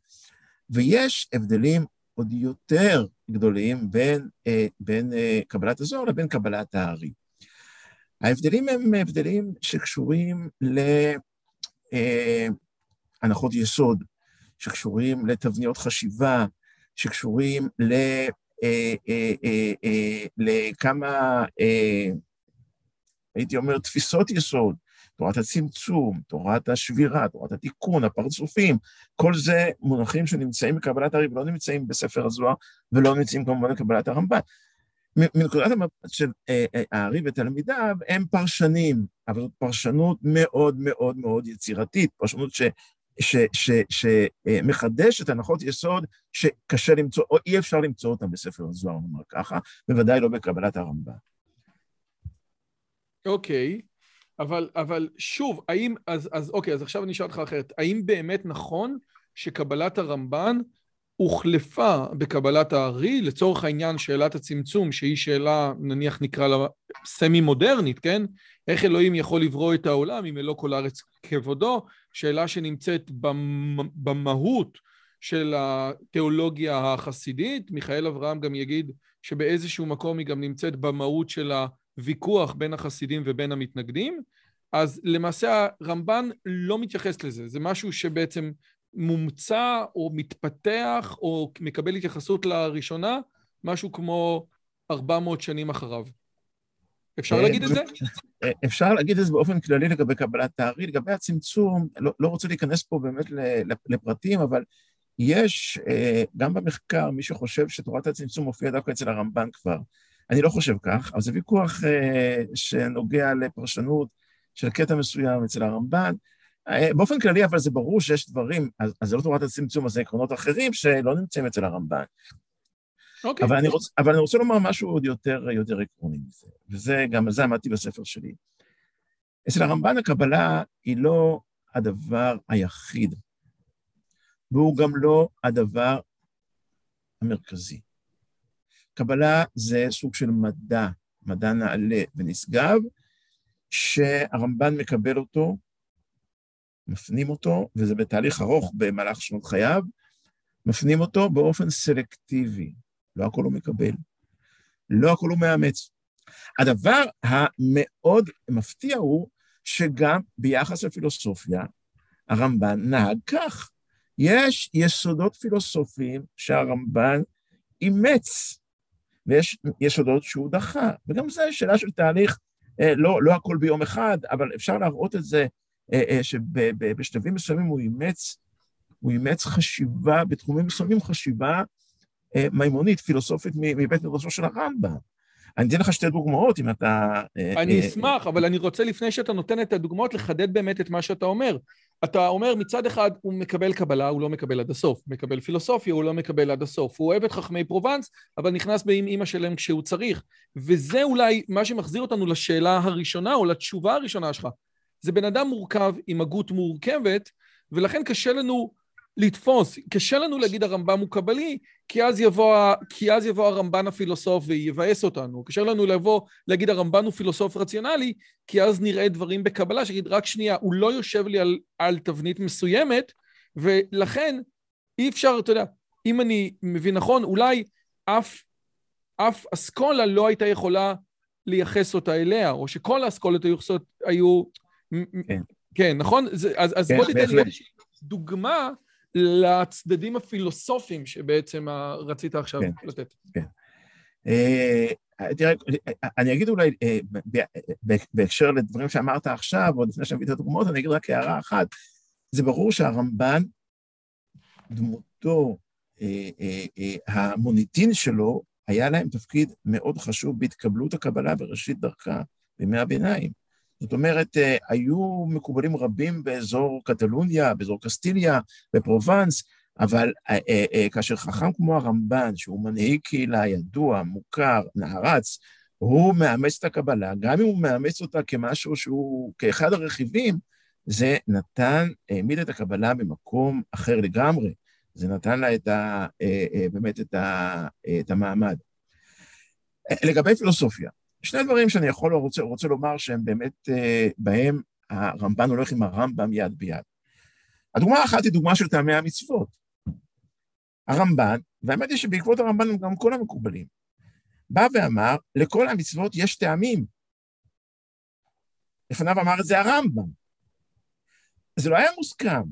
ויש הבדלים עוד יותר גדולים בין, בין קבלת הזוהר לבין קבלת הארי. ההבדלים הם הבדלים שקשורים להנחות יסוד, שקשורים לתבניות חשיבה, שקשורים ל... אה, אה, אה, לכמה, הייתי אומר, תפיסות יסוד, תורת הצמצום, תורת השבירה, תורת התיקון, הפרצופים, כל זה מונחים שנמצאים בקבלת הריב, לא נמצאים בספר הזוהר ולא נמצאים כמובן בקבלת הרמב"ן. מנקודת המבט של הארי ותלמידיו, הם פרשנים, אבל זאת פרשנות מאוד מאוד מאוד יצירתית, פרשנות. שמחדש את הנחות יסוד שקשה למצוא, או אי אפשר למצוא אותן בספר הזוהר, נאמר ככה, בוודאי לא בקבלת הרמב"ן. אוקיי, אבל, אבל שוב, האם, אז, אז אוקיי, אז עכשיו אני אשאל אותך אחרת, האם באמת נכון שקבלת הרמב"ן הוחלפה בקבלת הארי, לצורך העניין שאלת הצמצום, שהיא שאלה, נניח נקרא לה סמי-מודרנית, כן? איך אלוהים יכול לברוא את העולם אם אלא כל הארץ כבודו? שאלה שנמצאת במהות של התיאולוגיה החסידית. מיכאל אברהם גם יגיד שבאיזשהו מקום היא גם נמצאת במהות של הוויכוח בין החסידים ובין המתנגדים. אז למעשה הרמב"ן לא מתייחס לזה, זה משהו שבעצם מומצא או מתפתח או מקבל התייחסות לראשונה, משהו כמו 400 שנים אחריו. אפשר אה, להגיד את זה? אה, אפשר להגיד את זה באופן כללי לגבי קבלת תארי, לגבי הצמצום, לא, לא רוצה להיכנס פה באמת לפרטים, אבל יש אה, גם במחקר מי שחושב שתורת הצמצום מופיעה דווקא אצל הרמב"ן כבר. אני לא חושב כך, אבל זה ויכוח שנוגע לפרשנות של קטע מסוים אצל הרמב"ן. באופן כללי, אבל זה ברור שיש דברים, אז, אז זה לא תורת הצמצום, אז זה עקרונות אחרים שלא נמצאים אצל הרמב"ן. אוקיי. אבל, אני רוצ, אבל אני רוצה לומר משהו עוד יותר, יותר עקרוני מזה, וזה, גם על זה עמדתי בספר שלי. אצל הרמב"ן הקבלה היא לא הדבר היחיד, והוא גם לא הדבר המרכזי. קבלה זה סוג של מדע, מדע נעלה ונשגב, שהרמב"ן מקבל אותו, מפנים אותו, וזה בתהליך ארוך במהלך שנות חייו, מפנים אותו באופן סלקטיבי. לא הכל הוא מקבל, לא הכל הוא מאמץ. הדבר המאוד מפתיע הוא שגם ביחס לפילוסופיה, הרמב"ן נהג כך. יש יסודות פילוסופיים שהרמב"ן אימץ, ויש יסודות שהוא דחה, וגם זה שאלה של תהליך, אה, לא, לא הכל ביום אחד, אבל אפשר להראות את זה שבשלבים מסוימים הוא אימץ, הוא אימץ חשיבה, בתחומים מסוימים חשיבה אה, מימונית, פילוסופית מבית מדרשו של הרמב"ם. אני אתן לך שתי דוגמאות, אם אתה... אה, אני אה, אשמח, אבל אני רוצה, לפני שאתה נותן את הדוגמאות, לחדד באמת את מה שאתה אומר. אתה אומר, מצד אחד, הוא מקבל קבלה, הוא לא מקבל עד הסוף. מקבל פילוסופיה, הוא לא מקבל עד הסוף. הוא אוהב את חכמי פרובנס, אבל נכנס עם אימא שלהם כשהוא צריך. וזה אולי מה שמחזיר אותנו לשאלה הראשונה, או לתשובה הראשונה שלך. זה בן אדם מורכב עם הגות מורכבת, ולכן קשה לנו לתפוס. קשה לנו להגיד הרמב"ם הוא קבלי, כי אז יבוא, כי אז יבוא הרמב"ן הפילוסוף ויבאס אותנו. קשה לנו לבוא, להגיד הרמב"ן הוא פילוסוף רציונלי, כי אז נראה דברים בקבלה, שיגיד, רק שנייה, הוא לא יושב לי על, על תבנית מסוימת, ולכן אי אפשר, אתה יודע, אם אני מבין נכון, אולי אף, אף אסכולה לא הייתה יכולה לייחס אותה אליה, או שכל האסכולות היו... היו כן. כן, נכון? אז, אז כן, בוא תיתן לי דוגמה לצדדים הפילוסופיים שבעצם רצית עכשיו כן, לתת. כן. תראה, אני אגיד אולי, בהקשר לדברים שאמרת עכשיו, עוד לפני שאני מביא את הדוגמאות, אני אגיד רק הערה אחת. זה ברור שהרמב"ן, דמותו, המוניטין שלו, היה להם תפקיד מאוד חשוב בהתקבלות הקבלה בראשית דרכה, בימי הביניים. זאת אומרת, היו מקובלים רבים באזור קטלוניה, באזור קסטיליה, בפרובנס, אבל כאשר חכם כמו הרמב"ן, שהוא מנהיג קהילה ידוע, מוכר, נערץ, הוא מאמץ את הקבלה, גם אם הוא מאמץ אותה כמשהו שהוא, כאחד הרכיבים, זה נתן, העמיד את הקבלה במקום אחר לגמרי. זה נתן לה את ה, באמת את, ה, את המעמד. לגבי פילוסופיה, שני דברים שאני יכול, רוצה, רוצה לומר שהם באמת, בהם הרמב"ן הולך עם הרמב"ם יד ביד. הדוגמה האחת היא דוגמה של טעמי המצוות. הרמב"ן, והאמת היא שבעקבות הרמב"ן גם כל המקובלים, בא ואמר, לכל המצוות יש טעמים. לפניו אמר את זה הרמב"ם. זה לא היה מוסכם.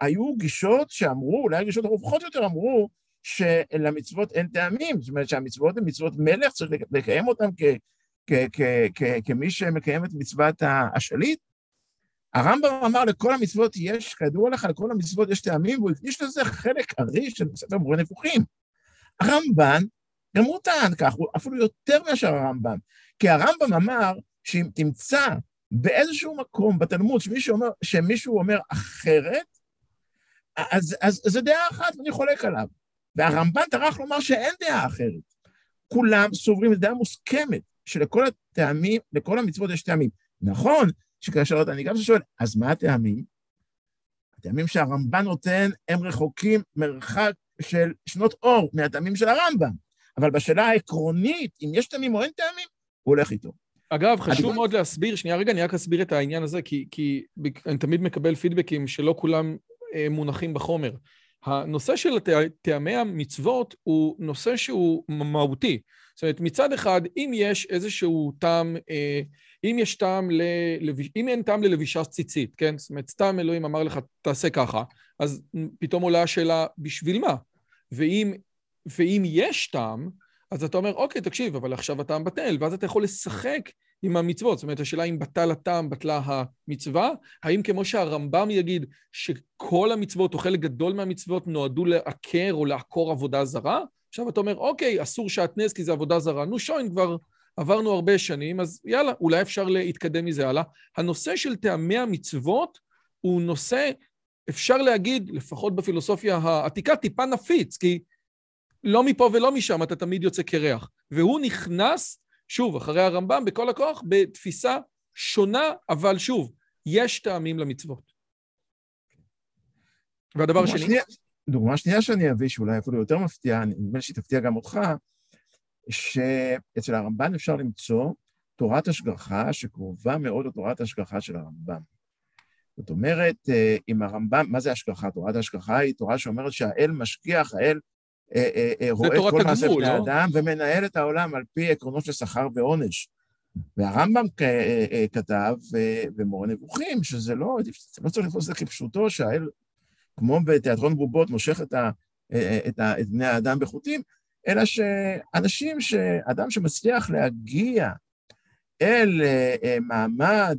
היו גישות שאמרו, אולי הגישות הרווחות יותר אמרו, שלמצוות אין טעמים, זאת אומרת שהמצוות הן מצוות מלך, צריך לקיים אותן כמי שמקיים את מצוות השליט. הרמב"ם אמר לכל המצוות יש, כידוע לך, לכל המצוות יש טעמים, והוא הקדיש לזה חלק ארי של ספר מורה נבוכים. הרמב"ן, גם הוא טען כך, הוא אפילו יותר מאשר הרמב"ם, כי הרמב"ם אמר שאם תמצא באיזשהו מקום בתלמוד שמישהו אומר, שמישהו אומר אחרת, אז, אז, זה דעה אחת ואני חולק עליו. והרמב"ן טרח לומר שאין דעה אחרת. כולם סוברים דעה מוסכמת, שלכל הטעמים, לכל המצוות יש טעמים. נכון שכאשר אני גם שואל, אז מה הטעמים? הטעמים שהרמב"ן נותן הם רחוקים מרחק של שנות אור מהטעמים של הרמב"ם. אבל בשאלה העקרונית, אם יש טעמים או אין טעמים, הוא הולך איתו. אגב, חשוב. מאוד להסביר, שנייה רגע, אני רק אסביר את העניין הזה, כי, כי אני תמיד מקבל פידבקים שלא כולם אה, מונחים בחומר. הנושא של טעמי המצוות הוא נושא שהוא מהותי. זאת אומרת, מצד אחד, אם יש איזשהו טעם, אה, אם יש טעם, ל... אם אין טעם ללבישה ציצית, כן? זאת אומרת, סתם אלוהים אמר לך, תעשה ככה, אז פתאום עולה השאלה, בשביל מה? ואם, ואם יש טעם, אז אתה אומר, אוקיי, תקשיב, אבל עכשיו הטעם בטל, ואז אתה יכול לשחק עם המצוות. זאת אומרת, השאלה אם בטל הטעם, בטלה המצווה, האם כמו שהרמב"ם יגיד שכל המצוות, או חלק גדול מהמצוות, נועדו לעקר או לעקור עבודה זרה? עכשיו אתה אומר, אוקיי, אסור שעטנז כי זה עבודה זרה. נו שוין, כבר עברנו הרבה שנים, אז יאללה, אולי אפשר להתקדם מזה הלאה. הנושא של טעמי המצוות הוא נושא, אפשר להגיד, לפחות בפילוסופיה העתיקה, טיפה נפיץ, כי לא מפה ולא משם אתה תמיד יוצא קרח. והוא נכנס שוב, אחרי הרמב"ם, בכל הכוח, בתפיסה שונה, אבל שוב, יש טעמים למצוות. והדבר השני... שנייה, דוגמה שנייה שאני אביא, שאולי אפילו יותר מפתיעה, נדמה לי שהיא תפתיע גם אותך, שאצל הרמב"ן אפשר למצוא תורת השגחה שקרובה מאוד לתורת השגחה של הרמב"ם. זאת אומרת, אה, אם הרמב"ם, מה זה השגחה? תורת השגחה היא תורה שאומרת שהאל משגיח, האל רואה את כל מעשה בני לא? אדם ומנהל את העולם על פי עקרונות של שכר ועונש. והרמב"ם כתב במורה נבוכים, שזה לא, לא צריך לתפוס את זה כפשוטו, שהאל, כמו בתיאטרון בובות, מושך את, ה, את, ה, את בני האדם בחוטים, אלא שאנשים, אדם שמצליח להגיע אל מעמד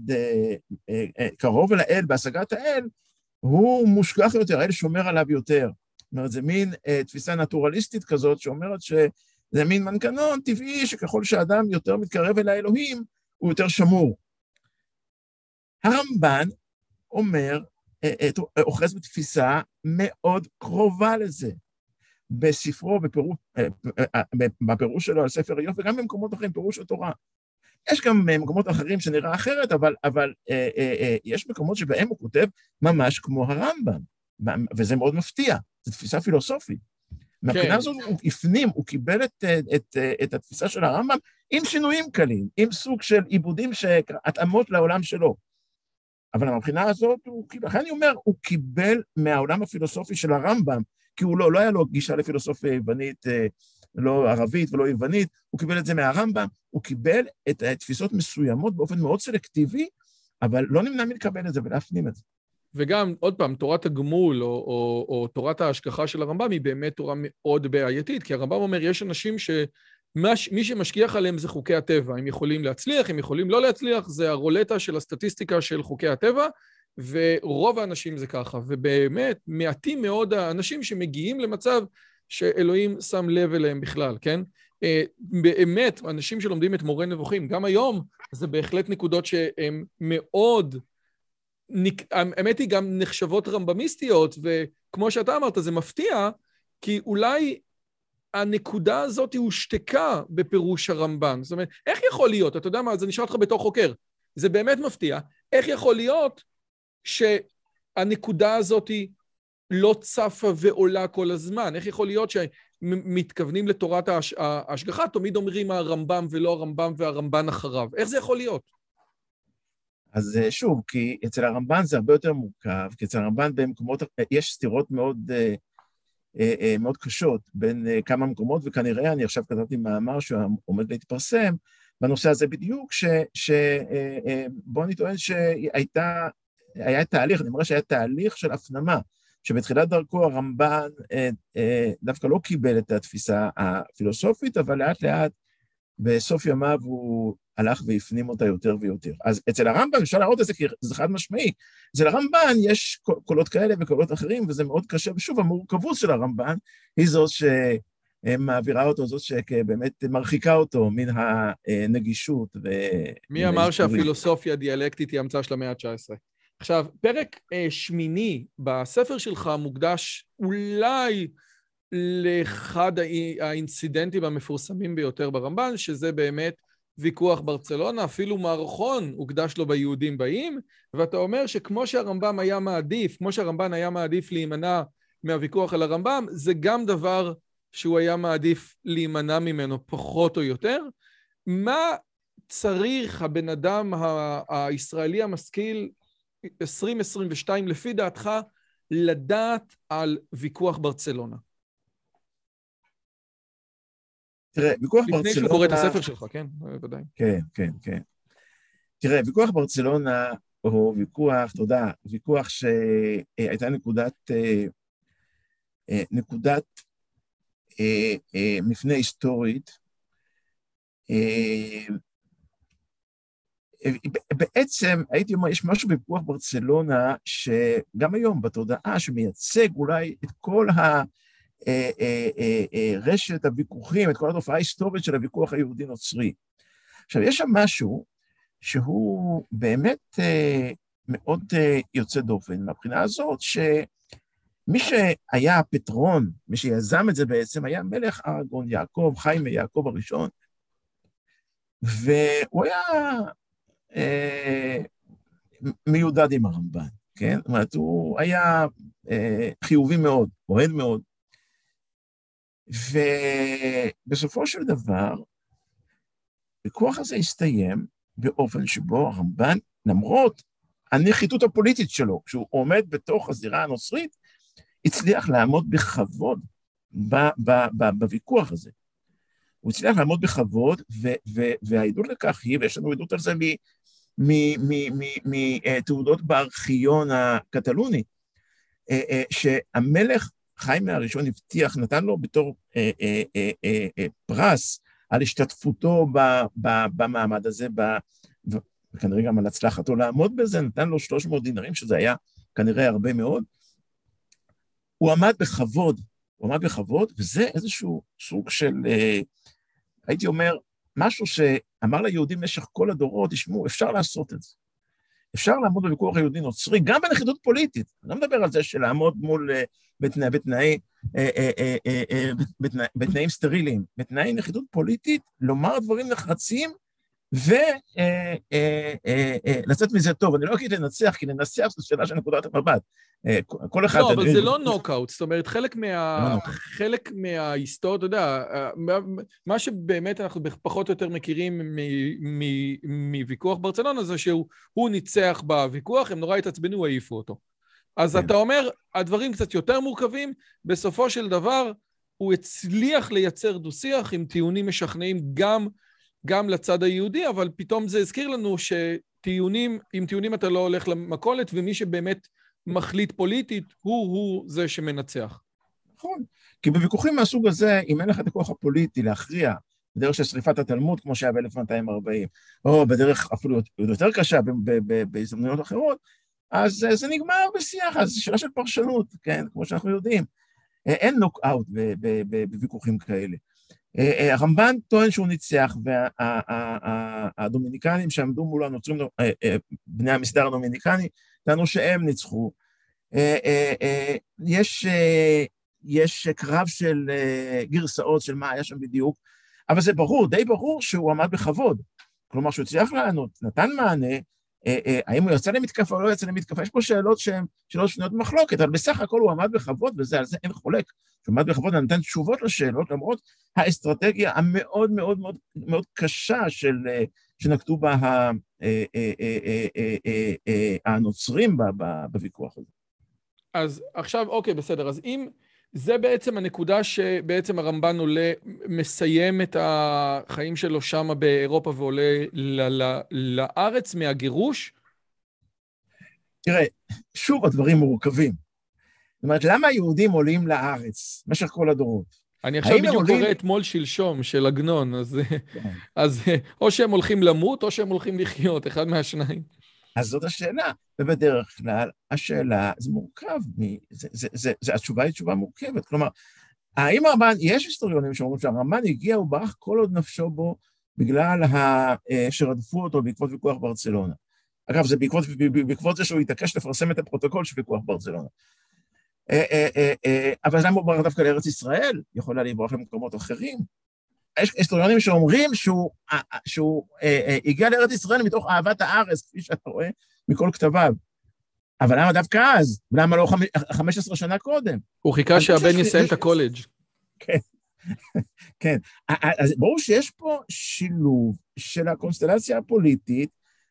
קרוב אל האל, בהשגת האל, הוא מושגח יותר, האל שומר עליו יותר. זאת אומרת, זה מין אה, תפיסה נטורליסטית כזאת שאומרת שזה מין מנגנון טבעי שככל שאדם יותר מתקרב אל האלוהים, הוא יותר שמור. הרמב"ן אומר, אה, אה, אוחז בתפיסה מאוד קרובה לזה. בספרו, בפירוש, אה, אה, בפירוש שלו על ספר איוב, וגם במקומות אחרים, פירוש התורה. יש גם מקומות אחרים שנראה אחרת, אבל, אבל אה, אה, אה, יש מקומות שבהם הוא כותב ממש כמו הרמב"ם, וזה מאוד מפתיע. זו תפיסה פילוסופית. מהבחינה כן. הזאת הוא הפנים, הוא קיבל את, את, את התפיסה של הרמב"ם עם שינויים קלים, עם סוג של עיבודים, התאמות לעולם שלו. אבל מהבחינה הזאת, הוא, לכן אני אומר, הוא קיבל מהעולם הפילוסופי של הרמב"ם, כי הוא לא, לא היה לו גישה לפילוסופיה יוונית, אה, לא ערבית ולא יוונית, הוא קיבל את זה מהרמב"ם, הוא קיבל את תפיסות מסוימות באופן מאוד סלקטיבי, אבל לא נמנע מלקבל את זה ולהפנים את זה. וגם, עוד פעם, תורת הגמול או, או, או תורת ההשגחה של הרמב"ם היא באמת תורה מאוד בעייתית, כי הרמב"ם אומר, יש אנשים ש... מי שמשגיח עליהם זה חוקי הטבע, הם יכולים להצליח, הם יכולים לא להצליח, זה הרולטה של הסטטיסטיקה של חוקי הטבע, ורוב האנשים זה ככה. ובאמת, מעטים מאוד האנשים שמגיעים למצב שאלוהים שם לב אליהם בכלל, כן? אה, באמת, אנשים שלומדים את מורה נבוכים, גם היום, זה בהחלט נקודות שהן מאוד, האמת היא גם נחשבות רמב"מיסטיות, וכמו שאתה אמרת, זה מפתיע, כי אולי הנקודה הזאת הושתקה בפירוש הרמב"ן. זאת אומרת, איך יכול להיות, אתה יודע מה, זה נשאר אותך בתור חוקר, זה באמת מפתיע, איך יכול להיות שהנקודה הזאת לא צפה ועולה כל הזמן? איך יכול להיות שמתכוונים לתורת ההשגחה, תמיד אומרים הרמב"ם ולא הרמב"ם והרמב"ן אחריו? איך זה יכול להיות? אז אה, שוב, כי אצל הרמב"ן זה הרבה יותר מורכב, כי אצל הרמב"ן במקומות, יש סתירות מאוד, אה, אה, מאוד קשות בין כמה מקומות, וכנראה אני עכשיו כתבתי מאמר שעומד להתפרסם בנושא הזה בדיוק, שבו אני טוען שהייתה, היה תהליך, אני אומר שהיה תהליך של הפנמה שבתחילת דרכו הרמב"ן אה, אה, דווקא לא קיבל את התפיסה הפילוסופית, אבל לאט לאט בסוף ימיו הוא הלך והפנים אותה יותר ויותר. אז אצל הרמב"ן אפשר להראות את זה כי זה חד משמעי. אצל הרמב"ן יש קולות כאלה וקולות אחרים, וזה מאוד קשה, ושוב, המורכבות של הרמב"ן היא זאת שמעבירה אותו, זאת שבאמת מרחיקה אותו מן הנגישות. ו... מי אמר שהפילוסופיה הדיאלקטית היא המצאה של המאה ה-19? עכשיו, פרק אה, שמיני בספר שלך מוקדש אולי לאחד האינסידנטים המפורסמים ביותר ברמב"ן, שזה באמת ויכוח ברצלונה, אפילו מערכון הוקדש לו ביהודים באים, ואתה אומר שכמו שהרמב"ם היה מעדיף, כמו שהרמב"ן היה מעדיף להימנע מהוויכוח על הרמב"ם, זה גם דבר שהוא היה מעדיף להימנע ממנו פחות או יותר. מה צריך הבן אדם הישראלי המשכיל 2022, לפי דעתך, לדעת על ויכוח ברצלונה? תראה, ויכוח ברצלונה... לפני שהוא קורא את הספר שלך, כן? בוודאי. כן, כן, כן. תראה, ויכוח ברצלונה הוא ויכוח, תודה, ויכוח שהייתה נקודת, אה, אה, נקודת אה, מפנה היסטורית, בעצם, הייתי אומר, יש משהו בוויכוח ברצלונה, שגם היום בתודעה, שמייצג אולי את כל הרשת אה, אה, אה, הוויכוחים, את כל התופעה ההיסטורית של הוויכוח היהודי-נוצרי. עכשיו, יש שם משהו שהוא באמת מאוד יוצא דופן, מהבחינה הזאת, שמי שהיה הפטרון, מי שיזם את זה בעצם, היה מלך ארגון יעקב, חיים יעקב הראשון, והוא היה אה, מיודד עם הרמב"ן, כן? זאת אומרת, הוא היה אה, חיובי מאוד, אוהד מאוד. ובסופו של דבר, הוויכוח הזה הסתיים באופן שבו הרמב"ן, למרות הנחיתות הפוליטית שלו, כשהוא עומד בתוך הזירה הנוצרית, הצליח לעמוד בכבוד בוויכוח הזה. הוא הצליח לעמוד בכבוד, והעדות לכך היא, ויש לנו עדות על זה מתעודות בארכיון הקטלוני, אה, אה, שהמלך חיים הראשון הבטיח, נתן לו בתור אה, פרס על השתתפותו במעמד הזה, וכנראה גם על הצלחתו לעמוד בזה, נתן לו 300 דינרים, שזה היה כנראה הרבה מאוד. הוא עמד בכבוד, הוא עמד בכבוד, וזה איזשהו סוג של, הייתי אומר, משהו שאמר ליהודים במשך כל הדורות, תשמעו, אפשר לעשות את זה. אפשר לעמוד בוויכוח היהודי-נוצרי, גם בנחיתות פוליטית. אני לא מדבר על זה של לעמוד מול, אה, בתנאי, בתנאי, אה, אה, בתנאי, בתנאים סטריליים, בתנאי נחיתות פוליטית, לומר דברים נחרצים ולצאת מזה טוב. אני לא אגיד לנצח, כי לנצח זו שאלה של נקודת המבט. כל אחד... לא, אבל זה לא נוקאוט, זאת אומרת, חלק מה... לא חלק מההיסטוריה, אתה יודע, מה שבאמת אנחנו פחות או יותר מכירים מוויכוח ברצלונה זה שהוא ניצח בוויכוח, הם נורא התעצבנו, העיפו אותו. אז כן. אתה אומר, הדברים קצת יותר מורכבים, בסופו של דבר הוא הצליח לייצר דו-שיח עם טיעונים משכנעים גם גם לצד היהודי, אבל פתאום זה הזכיר לנו שטיעונים, עם טיעונים אתה לא הולך למכולת, ומי שבאמת מחליט פוליטית, הוא-הוא זה שמנצח. נכון, כי בוויכוחים מהסוג הזה, אם אין לך את הכוח הפוליטי להכריע בדרך של שריפת התלמוד, כמו שהיה ב-1240, או בדרך אפילו יותר קשה בהזדמנויות אחרות, אז זה נגמר בשיח, אז זו שאלה של פרשנות, כן, כמו שאנחנו יודעים. אין נוק-אאוט בוויכוחים כאלה. הרמב"ן טוען שהוא ניצח, והדומיניקנים שעמדו מול הנוצרים, בני המסדר הדומיניקני, טענו שהם ניצחו. יש, יש קרב של גרסאות של מה היה שם בדיוק, אבל זה ברור, די ברור שהוא עמד בכבוד. כלומר, שהוא הצליח לענות, נתן מענה, אה, אה, האם הוא יוצא למתקפה או לא יוצא למתקפה, יש פה שאלות שהן שאלות שנויות במחלוקת, אבל בסך הכל הוא עמד בכבוד, וזה, על זה אין חולק. הוא עמד בכבוד ונתן תשובות לשאלות, למרות האסטרטגיה המאוד מאוד מאוד מאוד קשה של, אה, שנקטו בה הנוצרים בוויכוח הזה. אז עכשיו, אוקיי, בסדר, אז אם... זה בעצם הנקודה שבעצם הרמב"ן עולה, מסיים את החיים שלו שם באירופה ועולה לארץ מהגירוש? תראה, שוב הדברים מורכבים. זאת אומרת, למה היהודים עולים לארץ במשך כל הדורות? אני עכשיו בדיוק עולים... קורא אתמול שלשום של עגנון, אז, כן. אז או שהם הולכים למות או שהם הולכים לחיות, אחד מהשניים. אז זאת השאלה, ובדרך כלל השאלה, זה מורכב, זה, זה, זה, זה, התשובה היא תשובה מורכבת. כלומר, האם הרמב"ן, יש היסטוריונים שאומרים שהרמב"ן הגיע, הוא ברח כל עוד נפשו בו בגלל ה, אה, שרדפו אותו בעקבות ויכוח ברצלונה. אגב, זה בעקבות, בעקבות זה שהוא התעקש לפרסם את הפרוטוקול של ויכוח ברצלונה. אה, אה, אבל למה הוא ברח דווקא לארץ ישראל? יכול היה לברוח למקומות אחרים. יש היסטוריונים שאומרים שהוא, אה, אה, שהוא אה, אה, הגיע לארץ ישראל מתוך אהבת הארץ, כפי שאתה רואה מכל כתביו. אבל למה דווקא אז? למה לא 15 שנה קודם? הוא חיכה שהבן יסיים את הקולג'. כן, כן. אז ברור שיש פה שילוב של הקונסטלציה הפוליטית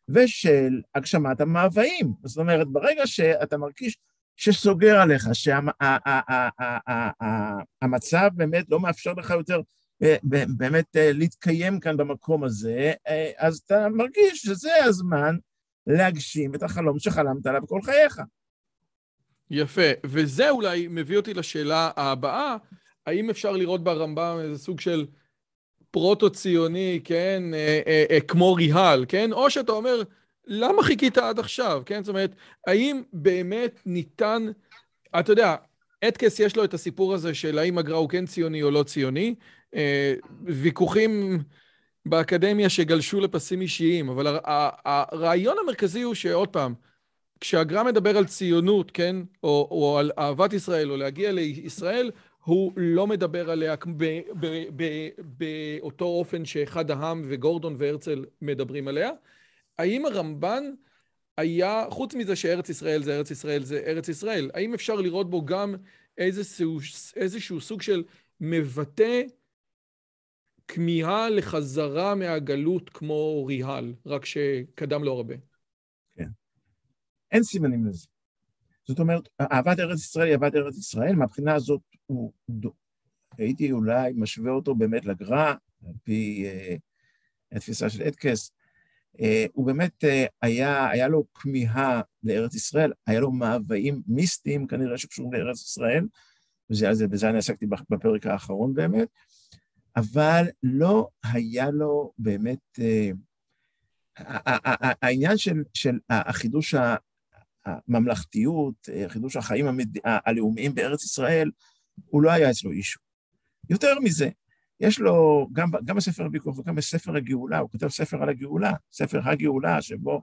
ושל הגשמת המאוויים. זאת אומרת, ברגע שאתה מרגיש שסוגר עליך, שהמצב באמת לא מאפשר לך יותר באמת אה, להתקיים כאן במקום הזה, אה, אז אתה מרגיש שזה הזמן להגשים את החלום שחלמת עליו כל חייך. יפה, וזה אולי מביא אותי לשאלה הבאה, האם אפשר לראות ברמב"ם איזה סוג של פרוטו-ציוני, כן, אה, אה, אה, כמו ריהל, כן? או שאתה אומר, למה חיכית עד עכשיו, כן? זאת אומרת, האם באמת ניתן, אתה יודע, אתקס יש לו את הסיפור הזה של האם הגר"א הוא כן ציוני או לא ציוני, אה, ויכוחים באקדמיה שגלשו לפסים אישיים, אבל הרעיון המרכזי הוא שעוד פעם, כשהגר"א מדבר על ציונות, כן, או, או על אהבת ישראל, או להגיע לישראל, הוא לא מדבר עליה באותו אופן שאחד העם וגורדון והרצל מדברים עליה. האם הרמב"ן היה, חוץ מזה שארץ ישראל זה ארץ ישראל זה ארץ ישראל, האם אפשר לראות בו גם איזשהו, איזשהו סוג של מבטא כמיהה לחזרה מהגלות כמו ריהל, רק שקדם לו הרבה. כן. אין סימנים לזה. זאת אומרת, אהבת ארץ ישראל היא אהבת ארץ ישראל, מהבחינה הזאת הוא, הייתי אולי משווה אותו באמת לגר"א, על פי אה, התפיסה של אדקס, הוא באמת אה, היה, היה לו כמיהה לארץ ישראל, היה לו מאוויים מיסטיים כנראה שקשורים לארץ ישראל, וזה, בזה אני עסקתי בפרק האחרון באמת, אבל לא היה לו באמת, אה, העניין של, של החידוש הממלכתיות, חידוש החיים. הלאומיים בארץ ישראל, הוא לא היה אצלו אישו. יותר מזה, יש לו, גם, גם בספר הוויכוח וגם בספר הגאולה, הוא כותב ספר על הגאולה, ספר הגאולה, שבו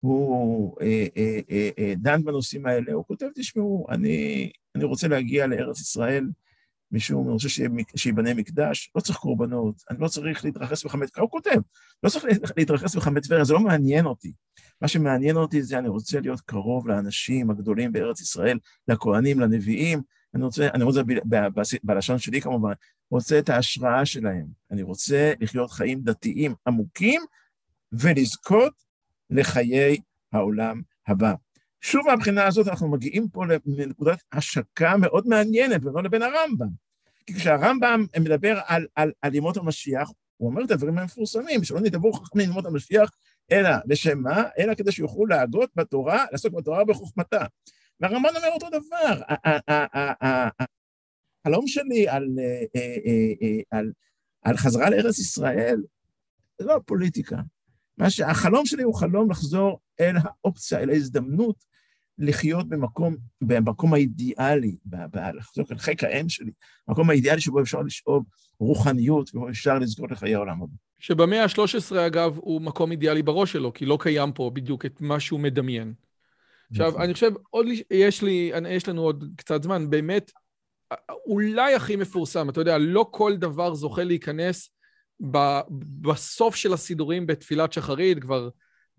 הוא אה, אה, אה, אה, דן בנושאים האלה, הוא כותב, תשמעו, אני, אני רוצה להגיע לארץ ישראל, משום, אני רוצה שיבנה מקדש, לא צריך קורבנות, אני לא צריך להתרחס בחמץ, הוא כותב, לא צריך להתרחס בחמץ טבריה, זה לא מעניין אותי. מה שמעניין אותי זה אני רוצה להיות קרוב לאנשים הגדולים בארץ ישראל, לכהנים, לנביאים, אני רוצה, אני רוצה בלשון שלי כמובן, רוצה את ההשראה שלהם. אני רוצה לחיות חיים דתיים עמוקים ולזכות לחיי העולם הבא. שוב מהבחינה הזאת אנחנו מגיעים פה לנקודת השקה מאוד מעניינת בינו לבין הרמב"ם. כי כשהרמב"ם מדבר על, על, על ימות המשיח, הוא אומר את הדברים המפורסמים, שלא נדברו חכמים לימות המשיח, אלא לשם מה? אלא כדי שיוכלו להגות בתורה, לעסוק בתורה בחוכמתה. והרמב"ן אומר אותו דבר. החלום שלי על, על, על חזרה לארץ ישראל זה לא הפוליטיקה. מה שהחלום שלי הוא חלום לחזור אל האופציה, אל ההזדמנות לחיות במקום, במקום האידיאלי, לחזור אל חיק האם שלי, המקום האידיאלי שבו אפשר לשאוב רוחניות ובו אפשר לזכות לחיי העולם הבא. שבמאה ה-13, אגב, הוא מקום אידיאלי בראש שלו, כי לא קיים פה בדיוק את מה שהוא מדמיין. עכשיו, נכון. אני חושב, עוד יש לי, יש לנו עוד קצת זמן, באמת, אולי הכי מפורסם, אתה יודע, לא כל דבר זוכה להיכנס ב, בסוף של הסידורים בתפילת שחרית, כבר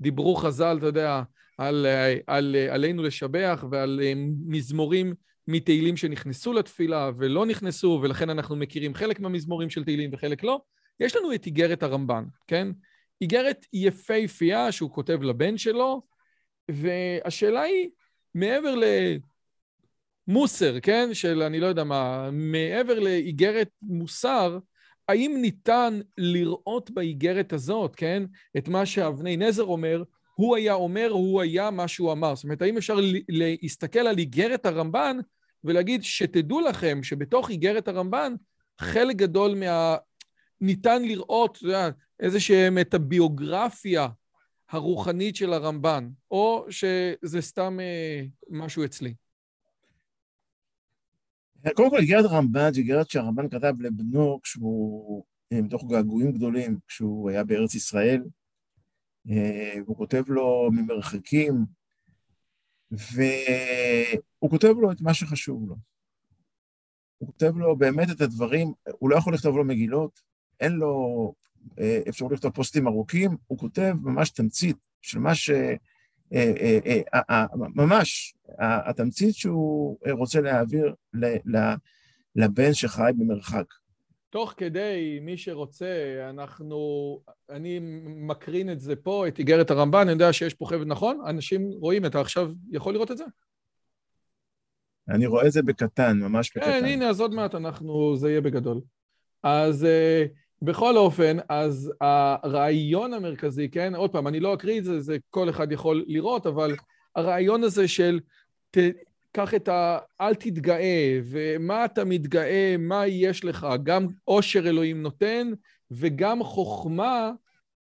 דיברו חז"ל, אתה יודע, על, על, עלינו לשבח ועל אה, מזמורים מתהילים שנכנסו לתפילה ולא נכנסו, ולכן אנחנו מכירים חלק מהמזמורים של תהילים וחלק לא. יש לנו את איגרת הרמב"ן, כן? איגרת יפהפייה שהוא כותב לבן שלו, והשאלה היא, מעבר למוסר, כן? של אני לא יודע מה, מעבר לאיגרת מוסר, האם ניתן לראות באיגרת הזאת, כן? את מה שאבני נזר אומר, הוא היה אומר, הוא היה מה שהוא אמר. זאת אומרת, האם אפשר להסתכל על איגרת הרמב"ן ולהגיד שתדעו לכם שבתוך איגרת הרמב"ן, חלק גדול מה... ניתן לראות, אתה יודע, איזה שהם את הביוגרפיה הרוחנית של הרמב"ן, או שזה סתם אה, משהו אצלי? קודם כל, איגרת הרמב"ן זו איגרת שהרמב"ן כתב לבנו כשהוא, אה, מתוך געגועים גדולים, כשהוא היה בארץ ישראל. אה, הוא כותב לו ממרחקים, והוא כותב לו את מה שחשוב לו. הוא כותב לו באמת את הדברים, הוא לא יכול לכתוב לו מגילות, אין לו אה, אפשרות לכתוב פוסטים ארוכים, הוא כותב ממש תמצית של מה ש... אה, ממש, התמצית שהוא רוצה להעביר לבן שחי במרחק. תוך כדי, מי שרוצה, אנחנו, אני מקרין את זה פה, את איגרת הרמב"ן, אני יודע שיש פה חבר'ה, נכון? אנשים רואים, אתה עכשיו יכול לראות את זה? אני רואה את זה בקטן, ממש בקטן. כן, הנה, אז עוד מעט אנחנו, זה יהיה בגדול. אז uh, בכל אופן, אז הרעיון המרכזי, כן, עוד פעם, אני לא אקריא את זה, זה כל אחד יכול לראות, אבל הרעיון הזה של ת, קח את ה... אל תתגאה, ומה אתה מתגאה, מה יש לך, גם עושר אלוהים נותן, וגם חוכמה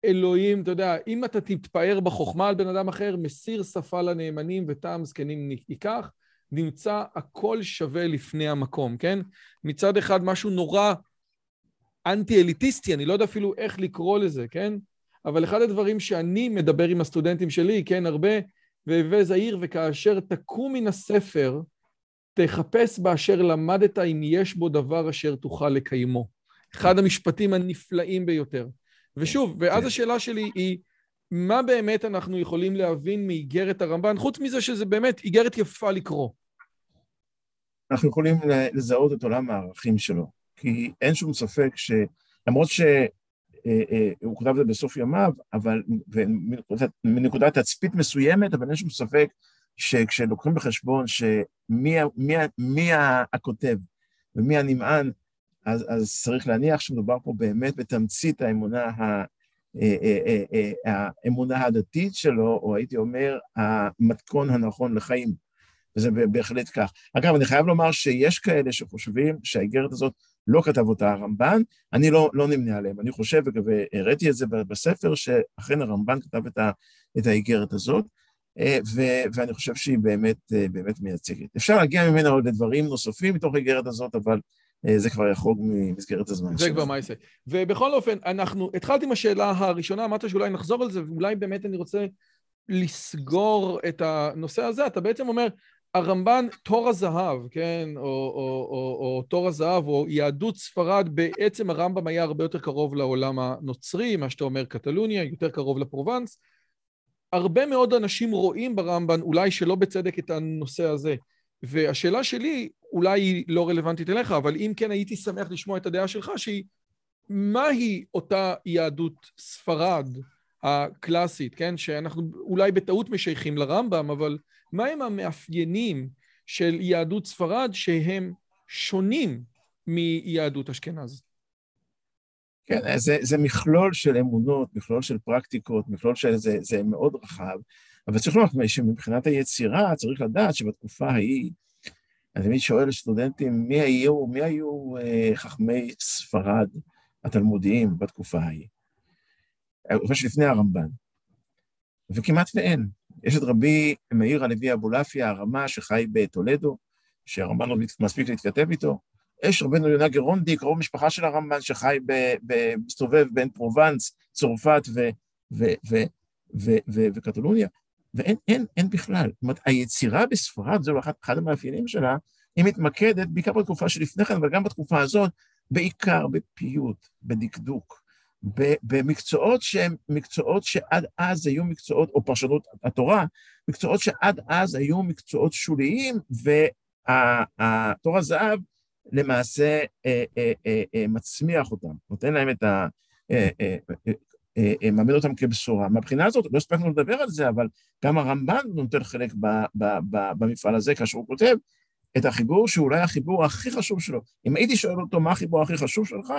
אלוהים, אתה יודע, אם אתה תתפאר בחוכמה על בן אדם אחר, מסיר שפה לנאמנים וטעם זקנים ייקח, נמצא הכל שווה לפני המקום, כן? מצד אחד משהו נורא אנטי-אליטיסטי, אני לא יודע אפילו איך לקרוא לזה, כן? אבל אחד הדברים שאני מדבר עם הסטודנטים שלי, כן, הרבה, והווה זהיר, וכאשר תקום מן הספר, תחפש באשר למדת אם יש בו דבר אשר תוכל לקיימו. אחד המשפטים הנפלאים ביותר. ושוב, ואז כן. השאלה שלי היא, מה באמת אנחנו יכולים להבין מאיגרת הרמב"ן, חוץ מזה שזה באמת איגרת יפה לקרוא? אנחנו יכולים לזהות את עולם הערכים שלו, כי אין שום ספק ש... אה, אה, הוא כותב את זה בסוף ימיו, אבל מנקודת תצפית מסוימת, אבל אין שום ספק שכשלוקחים בחשבון שמי מי, מי הכותב ומי הנמען, אז, אז צריך להניח שמדובר פה באמת בתמצית האמונה, ה, אה, האמונה הדתית שלו, או הייתי אומר, המתכון הנכון לחיים. וזה בהחלט כך. אגב, אני חייב לומר שיש כאלה שחושבים שהאיגרת הזאת לא כתב אותה הרמב"ן, אני לא, לא נמנה עליהם. אני חושב, והראיתי את זה בספר, שאכן הרמב"ן כתב את, את האיגרת הזאת, אה, ו, ואני חושב שהיא באמת, אה, באמת מייצגת. אפשר להגיע ממנה עוד לדברים נוספים מתוך האיגרת הזאת, אבל אה, זה כבר יחרוג ממסגרת הזמן. זה כבר מה יעשה. ובכל אופן, אנחנו, התחלתי עם השאלה הראשונה, אמרת שאולי נחזור על זה, ואולי באמת אני רוצה לסגור את הנושא הזה. אתה בעצם אומר, הרמב"ן, תור הזהב, כן, או, או, או, או תור הזהב, או יהדות ספרד, בעצם הרמב"ם היה הרבה יותר קרוב לעולם הנוצרי, מה שאתה אומר קטלוניה, יותר קרוב לפרובנס. הרבה מאוד אנשים רואים ברמב"ן, אולי שלא בצדק, את הנושא הזה. והשאלה שלי, אולי היא לא רלוונטית אליך, אבל אם כן, הייתי שמח לשמוע את הדעה שלך, שהיא, מהי אותה יהדות ספרד הקלאסית, כן? שאנחנו אולי בטעות משייכים לרמב"ם, אבל מהם המאפיינים של יהדות ספרד שהם שונים מיהדות אשכנז? כן, זה, זה מכלול של אמונות, מכלול של פרקטיקות, מכלול של... זה, זה מאוד רחב. אבל צריך לומר שמבחינת היצירה, צריך לדעת שבתקופה ההיא, אני תמיד שואל סטודנטים, מי היו, מי היו אה, חכמי ספרד התלמודיים בתקופה ההיא? בתקופה שלפני הרמב"ן. וכמעט ואין. יש את רבי מאיר הלוי אבולעפיה, הרמה שחי בטולדו, שהרמב"ן לא מספיק להתכתב איתו. יש רבנו יונה גרונדי, קרוב משפחה של הרמב"ן, שחי, מסתובב בין פרובנס, צרפת וקטלוניה, ואין אין, אין בכלל. זאת אומרת, היצירה בספרד, זהו אחד, אחד המאפיינים שלה, היא מתמקדת בעיקר בתקופה שלפני כן, אבל גם בתקופה הזאת, בעיקר בפיוט, בדקדוק, במקצועות שהם מקצועות שעד אז היו מקצועות, או פרשנות התורה, מקצועות שעד אז היו מקצועות שוליים, והתור הזהב למעשה אה, אה, אה, מצמיח אותם, נותן להם את ה... מעמיד אותם כבשורה. מהבחינה הזאת, לא הספקנו לדבר על זה, אבל גם הרמב"ן נותן חלק במפעל הזה, כאשר הוא כותב את החיבור שאולי החיבור הכי חשוב שלו. אם הייתי שואל אותו מה החיבור הכי חשוב שלך,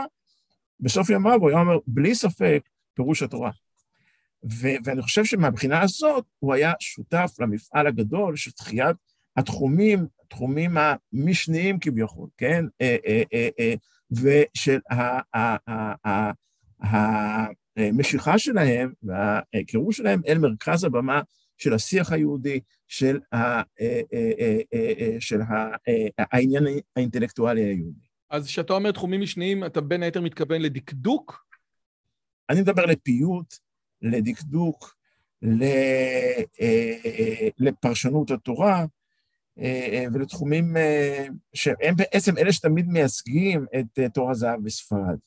בסוף ימיו הוא היה אומר, בלי ספק, פירוש התורה. ו- ואני חושב שמבחינה הזאת הוא היה שותף למפעל הגדול של תחיית התחומים, התחומים המשניים כביכול, כן? אה, אה, אה, ושל המשיכה שלהם והקירוב שלהם אל מרכז הבמה של השיח היהודי, של, של העניין האינטלקטואלי היהודי. אז כשאתה אומר תחומים משניים, אתה בין היתר מתכוון לדקדוק? אני מדבר לפיוט, לדקדוק, לפרשנות התורה, אה, אה, ולתחומים אה, שהם בעצם אלה שתמיד מייצגים את תור הזהב בספרד.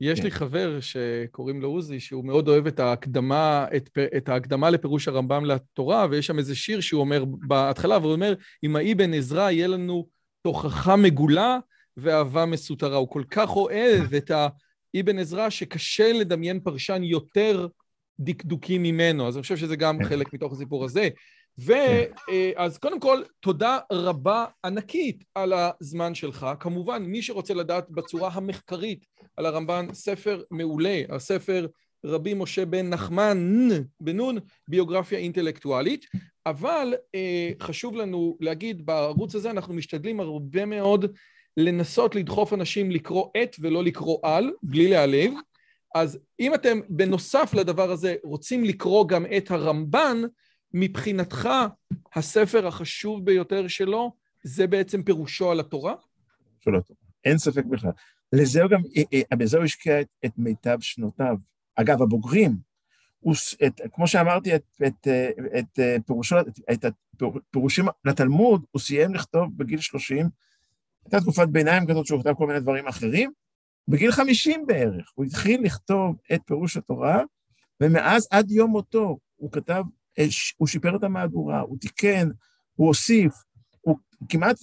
יש לי כן. חבר שקוראים לו עוזי, שהוא מאוד אוהב את ההקדמה, את, את ההקדמה לפירוש הרמב"ם לתורה, ויש שם איזה שיר שהוא אומר בהתחלה, והוא אומר, אם האי בן עזרא יהיה לנו תוכחה מגולה ואהבה מסותרה. הוא כל כך אוהב את האבן עזרא, שקשה לדמיין פרשן יותר דקדוקי ממנו. אז אני חושב שזה גם כן. חלק מתוך הסיפור הזה. ואז קודם כל, תודה רבה ענקית על הזמן שלך. כמובן, מי שרוצה לדעת בצורה המחקרית על הרמב"ן, ספר מעולה, הספר רבי משה בן נחמן, בן נון, ביוגרפיה אינטלקטואלית. אבל אה, חשוב לנו להגיד, בערוץ הזה אנחנו משתדלים הרבה מאוד לנסות לדחוף אנשים לקרוא את ולא לקרוא על, בלי להעלב. אז אם אתם בנוסף לדבר הזה רוצים לקרוא גם את הרמב"ן, מבחינתך הספר החשוב ביותר שלו זה בעצם פירושו על התורה? של התורה, אין ספק בכלל. לזה הוא גם, אה, אה, בזה הוא השקיע את, את מיטב שנותיו. אגב, הבוגרים, הוא, את, כמו שאמרתי, את, את, את, פירושו, את הפירושים לתלמוד, הוא סיים לכתוב בגיל 30, הייתה תקופת ביניים כזאת שהוא כתב כל מיני דברים אחרים. בגיל 50 בערך הוא התחיל לכתוב את פירוש התורה, ומאז עד יום מותו הוא כתב, אה, הוא שיפר את המהדורה, הוא תיקן, הוא הוסיף, הוא כמעט,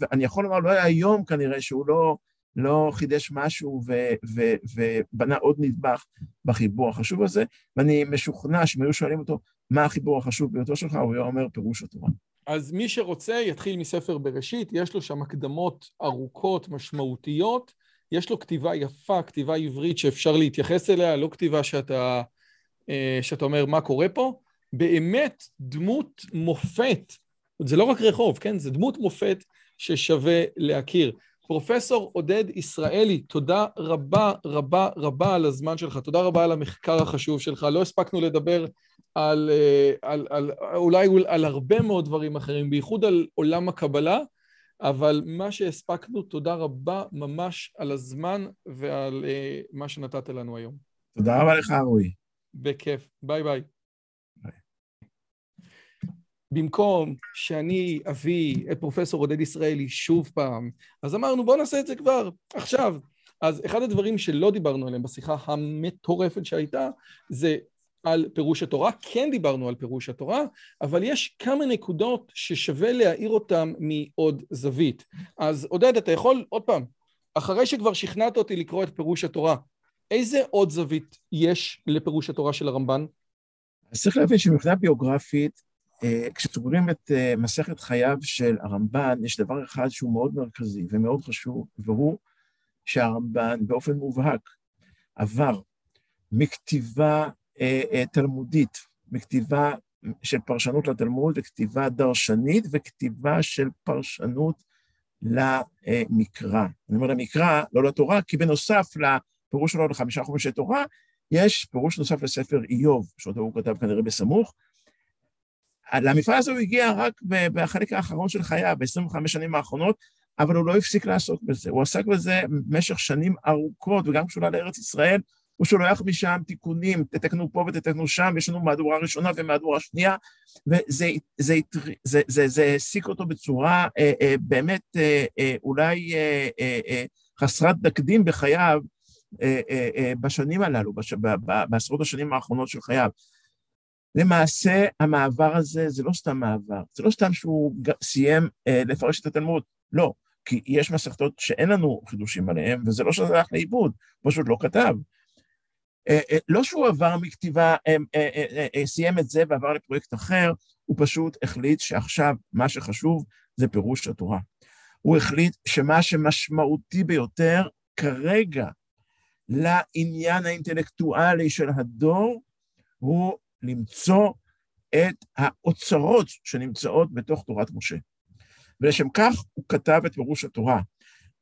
ואני יכול לומר, לא היה יום כנראה שהוא לא, לא חידש משהו ו, ו, ובנה עוד נדבך בחיבור החשוב הזה, ואני משוכנע שאם היו שואלים אותו, מה החיבור החשוב ביותר שלך, הוא היה אומר פירוש התורה. אז מי שרוצה יתחיל מספר בראשית, יש לו שם הקדמות ארוכות, משמעותיות, יש לו כתיבה יפה, כתיבה עברית שאפשר להתייחס אליה, לא כתיבה שאתה, אה, שאתה אומר מה קורה פה. באמת דמות מופת, זה לא רק רחוב, כן? זה דמות מופת ששווה להכיר. פרופסור עודד ישראלי, תודה רבה רבה רבה על הזמן שלך, תודה רבה על המחקר החשוב שלך. לא הספקנו לדבר על, אה, על, על, אולי על הרבה מאוד דברים אחרים, בייחוד על עולם הקבלה, אבל מה שהספקנו, תודה רבה ממש על הזמן ועל uh, מה שנתת לנו היום. תודה רבה לך, רועי. בכיף. ביי ביי. במקום שאני אביא את פרופסור עודד ישראלי שוב פעם, אז אמרנו בואו נעשה את זה כבר, עכשיו. אז אחד הדברים שלא דיברנו עליהם בשיחה המטורפת שהייתה, זה על פירוש התורה, כן דיברנו על פירוש התורה, אבל יש כמה נקודות ששווה להעיר אותן מעוד זווית. אז עודד, אתה יכול, עוד פעם, אחרי שכבר שכנעת אותי לקרוא את פירוש התורה, איזה עוד זווית יש לפירוש התורה של הרמב"ן? אז צריך להבין שמבחינה ביוגרפית, אה, כשסוגרים את אה, מסכת חייו של הרמב"ן, יש דבר אחד שהוא מאוד מרכזי ומאוד חשוב, והוא שהרמב"ן באופן מובהק עבר מכתיבה תלמודית, מכתיבה של פרשנות לתלמוד וכתיבה דרשנית וכתיבה של פרשנות למקרא. אני אומר למקרא, לא לתורה, כי בנוסף לפירוש שלו לחמישה חומשי תורה, יש פירוש נוסף לספר איוב, שאותו הוא כתב כנראה בסמוך. למפעל הזה הוא הגיע רק בחלק האחרון של חייו, ב-25 שנים האחרונות, אבל הוא לא הפסיק לעסוק בזה. הוא עסק בזה במשך שנים ארוכות, וגם כשהוא עלה לארץ ישראל, הוא שולח משם תיקונים, תתקנו פה ותתקנו שם, יש לנו מהדורה ראשונה ומהדורה שנייה, וזה העסיק אותו בצורה אה, אה, באמת אה, אה, אולי אה, אה, אה, חסרת תקדים בחייו אה, אה, אה, בשנים הללו, בש, ב, ב, בעשרות השנים האחרונות של חייו. למעשה, המעבר הזה זה לא סתם מעבר, זה לא סתם שהוא סיים אה, לפרש את התלמוד, לא, כי יש מסכתות שאין לנו חידושים עליהן, וזה לא שזה הלך לאיבוד, פשוט לא כתב. אה, אה, לא שהוא עבר מכתיבה, אה, סיים את זה ועבר לפרויקט אחר, הוא פשוט החליט שעכשיו מה שחשוב זה פירוש התורה. הוא החליט שמה שמשמעותי ביותר כרגע לעניין האינטלקטואלי של הדור הוא למצוא את האוצרות שנמצאות בתוך תורת משה. ולשם כך הוא כתב את פירוש התורה.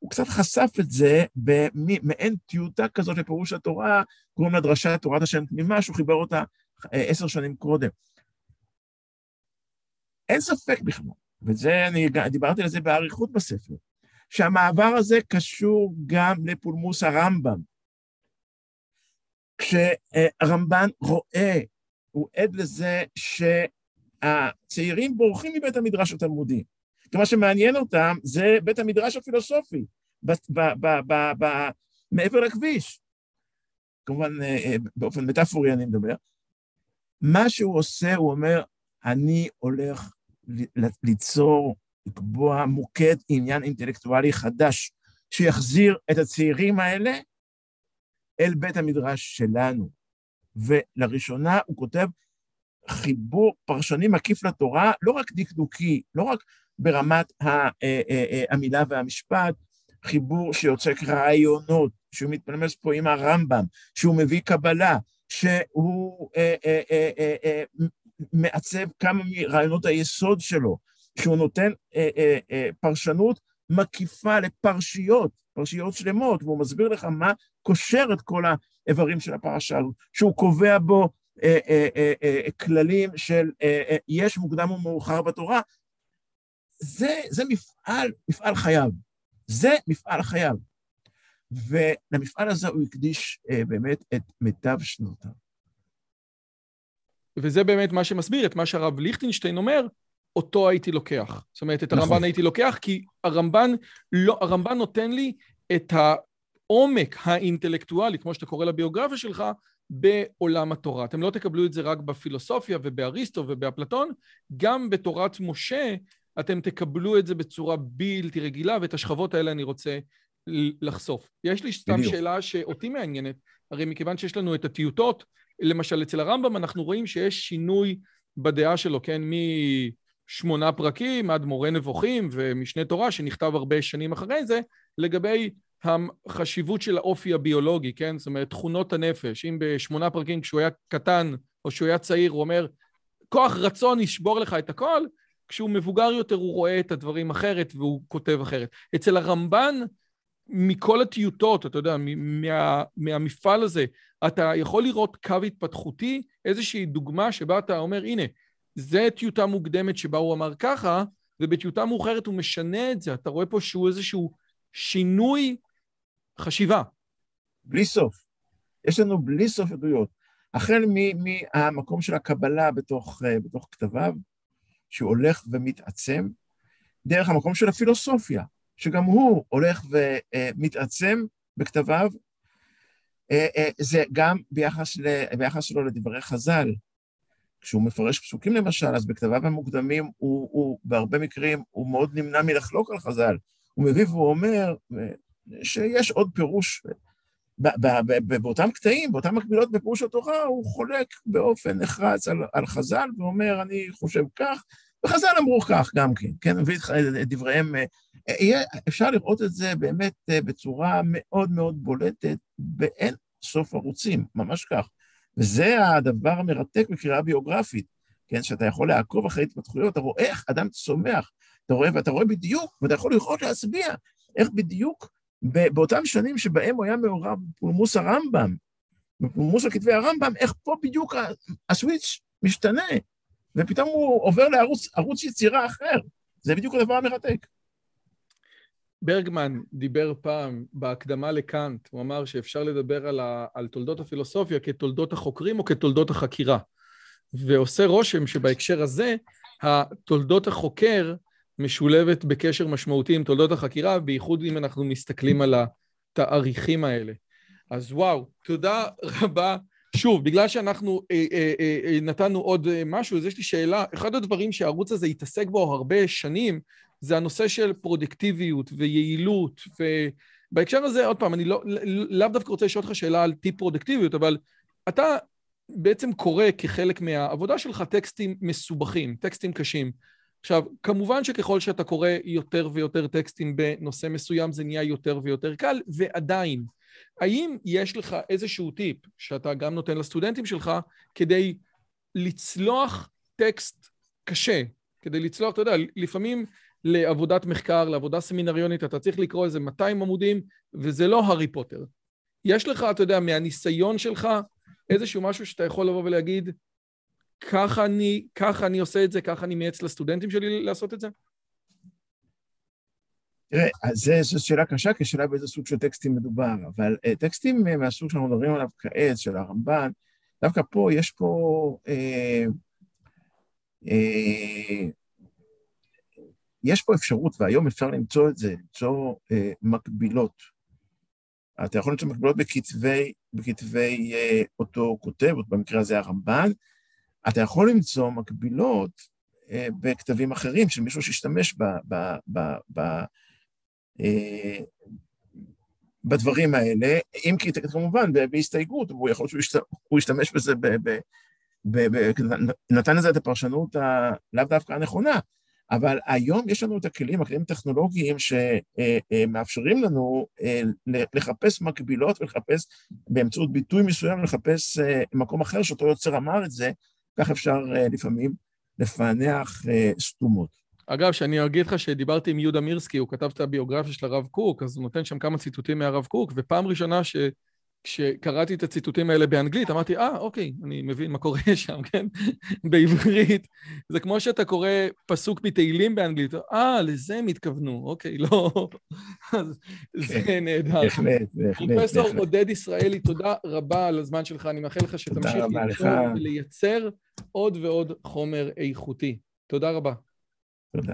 הוא קצת חשף את זה במעין טיוטה כזאת לפירוש התורה, קוראים לה דרשת תורת השם תמימה, שהוא חיבר אותה אה, עשר שנים קודם. אין ספק בכלל, וזה, אני דיברתי על זה באריכות בספר, שהמעבר הזה קשור גם לפולמוס הרמב"ם. כשהרמב"ן רואה, הוא עד לזה שהצעירים בורחים מבית המדרש התלמודי. כי מה שמעניין אותם זה בית המדרש הפילוסופי, ב, ב, ב, מעבר לכביש. כמובן, אה, אה, באופן מטאפורי אני מדבר. מה שהוא עושה, הוא אומר, אני הולך ליצור, לקבוע מוקד עניין אינטלקטואלי חדש, שיחזיר את הצעירים האלה אל בית המדרש שלנו. ולראשונה הוא כותב חיבור פרשני מקיף לתורה, לא רק דקדוקי, לא רק ברמת אה, המילה והמשפט, חיבור שיוצק רעיונות, שהוא מתפלמס פה עם הרמב"ם, שהוא מביא קבלה, שהוא אה, אה, אה, אה, אה, מעצב כמה מרעיונות היסוד שלו, שהוא נותן אה, אה, אה, פרשנות מקיפה לפרשיות, פרשיות שלמות, והוא מסביר לך מה קושר את כל האיברים של הפרשה הזאת, שהוא קובע בו אה, אה, אה, אה, כללים של אה, אה, יש מוקדם ומאוחר בתורה, זה, זה מפעל, מפעל חייו. זה מפעל חייו. ולמפעל הזה הוא הקדיש אה, באמת את מיטב שנותיו. וזה באמת מה שמסביר את מה שהרב ליכטנשטיין אומר, אותו הייתי לוקח. זאת אומרת, את הרמב"ן נכון. הייתי לוקח, כי הרמב"ן, לא, הרמב"ן נותן לי את העומק האינטלקטואלי, כמו שאתה קורא לביוגרפיה שלך, בעולם התורה. אתם לא תקבלו את זה רק בפילוסופיה ובאריסטו ובאפלטון, גם בתורת משה אתם תקבלו את זה בצורה בלתי רגילה, ואת השכבות האלה אני רוצה לחשוף. יש לי סתם בדיוק. שאלה שאותי מעניינת, הרי מכיוון שיש לנו את הטיוטות, למשל אצל הרמב"ם אנחנו רואים שיש שינוי בדעה שלו, כן? משמונה פרקים עד מורה נבוכים ומשנה תורה, שנכתב הרבה שנים אחרי זה, לגבי החשיבות של האופי הביולוגי, כן? זאת אומרת, תכונות הנפש. אם בשמונה פרקים כשהוא היה קטן או כשהוא היה צעיר, הוא אומר, כוח רצון ישבור לך את הכל, כשהוא מבוגר יותר הוא רואה את הדברים אחרת והוא כותב אחרת. אצל הרמב"ן, מכל הטיוטות, אתה יודע, מה, מהמפעל הזה, אתה יכול לראות קו התפתחותי, איזושהי דוגמה שבה אתה אומר, הנה, זה טיוטה מוקדמת שבה הוא אמר ככה, ובטיוטה מאוחרת הוא משנה את זה. אתה רואה פה שהוא איזשהו שינוי חשיבה. בלי סוף. יש לנו בלי סוף עדויות. החל מהמקום של הקבלה בתוך, אה, בתוך כתביו, שהוא הולך ומתעצם, דרך המקום של הפילוסופיה, שגם הוא הולך ומתעצם בכתביו, אה, אה, זה גם ביחס, ל, ביחס שלו לדברי חז"ל. כשהוא מפרש פסוקים למשל, אז בכתביו המוקדמים הוא, הוא בהרבה מקרים, הוא מאוד נמנע מלחלוק על חז"ל. הוא מביא והוא אומר אה, שיש עוד פירוש באותם קטעים, באותן מקבילות בפירוש התורה, הוא חולק באופן נחרץ על, על חז"ל ואומר, אני חושב כך, וחז"ל אמרו כך גם כן, כן, מביא את דבריהם. אה, אפשר לראות את זה באמת אה, בצורה מאוד מאוד בולטת באין סוף ערוצים, ממש כך. וזה הדבר המרתק בקריאה ביוגרפית. כן, שאתה יכול לעקוב אחרי התפתחויות, אתה רואה איך אדם צומח, אתה רואה, ואתה רואה בדיוק, ואתה יכול לראות להצביע איך בדיוק באותם שנים שבהם הוא היה מעורב בפולמוס הרמב"ם, בפולמוס על כתבי הרמב"ם, איך פה בדיוק הסוויץ' משתנה, ופתאום הוא עובר לערוץ יצירה אחר. זה בדיוק הדבר המרתק. ברגמן דיבר פעם בהקדמה לקאנט, הוא אמר שאפשר לדבר על, ה, על תולדות הפילוסופיה כתולדות החוקרים או כתולדות החקירה. ועושה רושם שבהקשר הזה, התולדות החוקר משולבת בקשר משמעותי עם תולדות החקירה, בייחוד אם אנחנו מסתכלים על התאריכים האלה. אז וואו, תודה רבה. שוב, בגלל שאנחנו אה, אה, אה, אה נתנו עוד אה, משהו, אז יש לי שאלה. אחד הדברים שהערוץ הזה התעסק בו הרבה שנים, זה הנושא של פרודקטיביות ויעילות, ובהקשר הזה, עוד פעם, אני לא, לאו דווקא רוצה לשאול אותך שאלה על טיפ פרודקטיביות, אבל אתה בעצם קורא כחלק מהעבודה שלך טקסטים מסובכים, טקסטים קשים. עכשיו, כמובן שככל שאתה קורא יותר ויותר טקסטים בנושא מסוים, זה נהיה יותר ויותר קל, ועדיין, האם יש לך איזשהו טיפ שאתה גם נותן לסטודנטים שלך כדי לצלוח טקסט קשה, כדי לצלוח, אתה יודע, לפעמים לעבודת מחקר, לעבודה סמינריונית, אתה צריך לקרוא איזה 200 עמודים, וזה לא הארי פוטר. יש לך, אתה יודע, מהניסיון שלך, איזשהו משהו שאתה יכול לבוא ולהגיד, ככה אני, ככה אני עושה את זה, ככה אני מייעץ לסטודנטים שלי לעשות את זה? תראה, זו שאלה קשה, כי שאלה באיזה סוג של טקסטים מדובר, אבל uh, טקסטים uh, מהסוג שאנחנו מדברים עליו כעת, של הרמב"ן, דווקא פה, יש פה... Uh, uh, יש פה אפשרות, והיום אפשר למצוא את זה, למצוא uh, מקבילות. אתה יכול למצוא מקבילות בכתבי, בכתבי uh, אותו כותב, במקרה הזה הרמב"ן, אתה יכול למצוא מקבילות uh, בכתבים אחרים של מישהו שהשתמש ב, ב, ב, ב, uh, בדברים האלה, אם כי כמובן בהסתייגות, הוא יכול שהוא ישתמש בזה, ב, ב, ב, ב, נתן לזה את הפרשנות הלאו דווקא הנכונה, אבל היום יש לנו את הכלים, הכלים הטכנולוגיים שמאפשרים לנו אה, לחפש מקבילות ולחפש באמצעות ביטוי מסוים, לחפש אה, מקום אחר שאותו יוצר אמר את זה, כך אפשר אה, לפעמים לפענח סתומות. אגב, שאני אגיד לך שדיברתי עם יהודה מירסקי, הוא כתב את הביוגרפיה של הרב קוק, אז הוא נותן שם כמה ציטוטים מהרב קוק, ופעם ראשונה ש... כשקראתי את הציטוטים האלה באנגלית, אמרתי, אה, אוקיי, אני מבין מה קורה שם, כן? בעברית. זה כמו שאתה קורא פסוק מתהילים באנגלית, אה, לזה הם התכוונו, אוקיי, לא... אז זה כן, נהדר. בהחלט, בהחלט. פרופסור עודד ישראלי, תודה רבה על הזמן שלך, אני מאחל לך שתמשיך ולייצר עוד ועוד חומר איכותי. תודה רבה. תודה.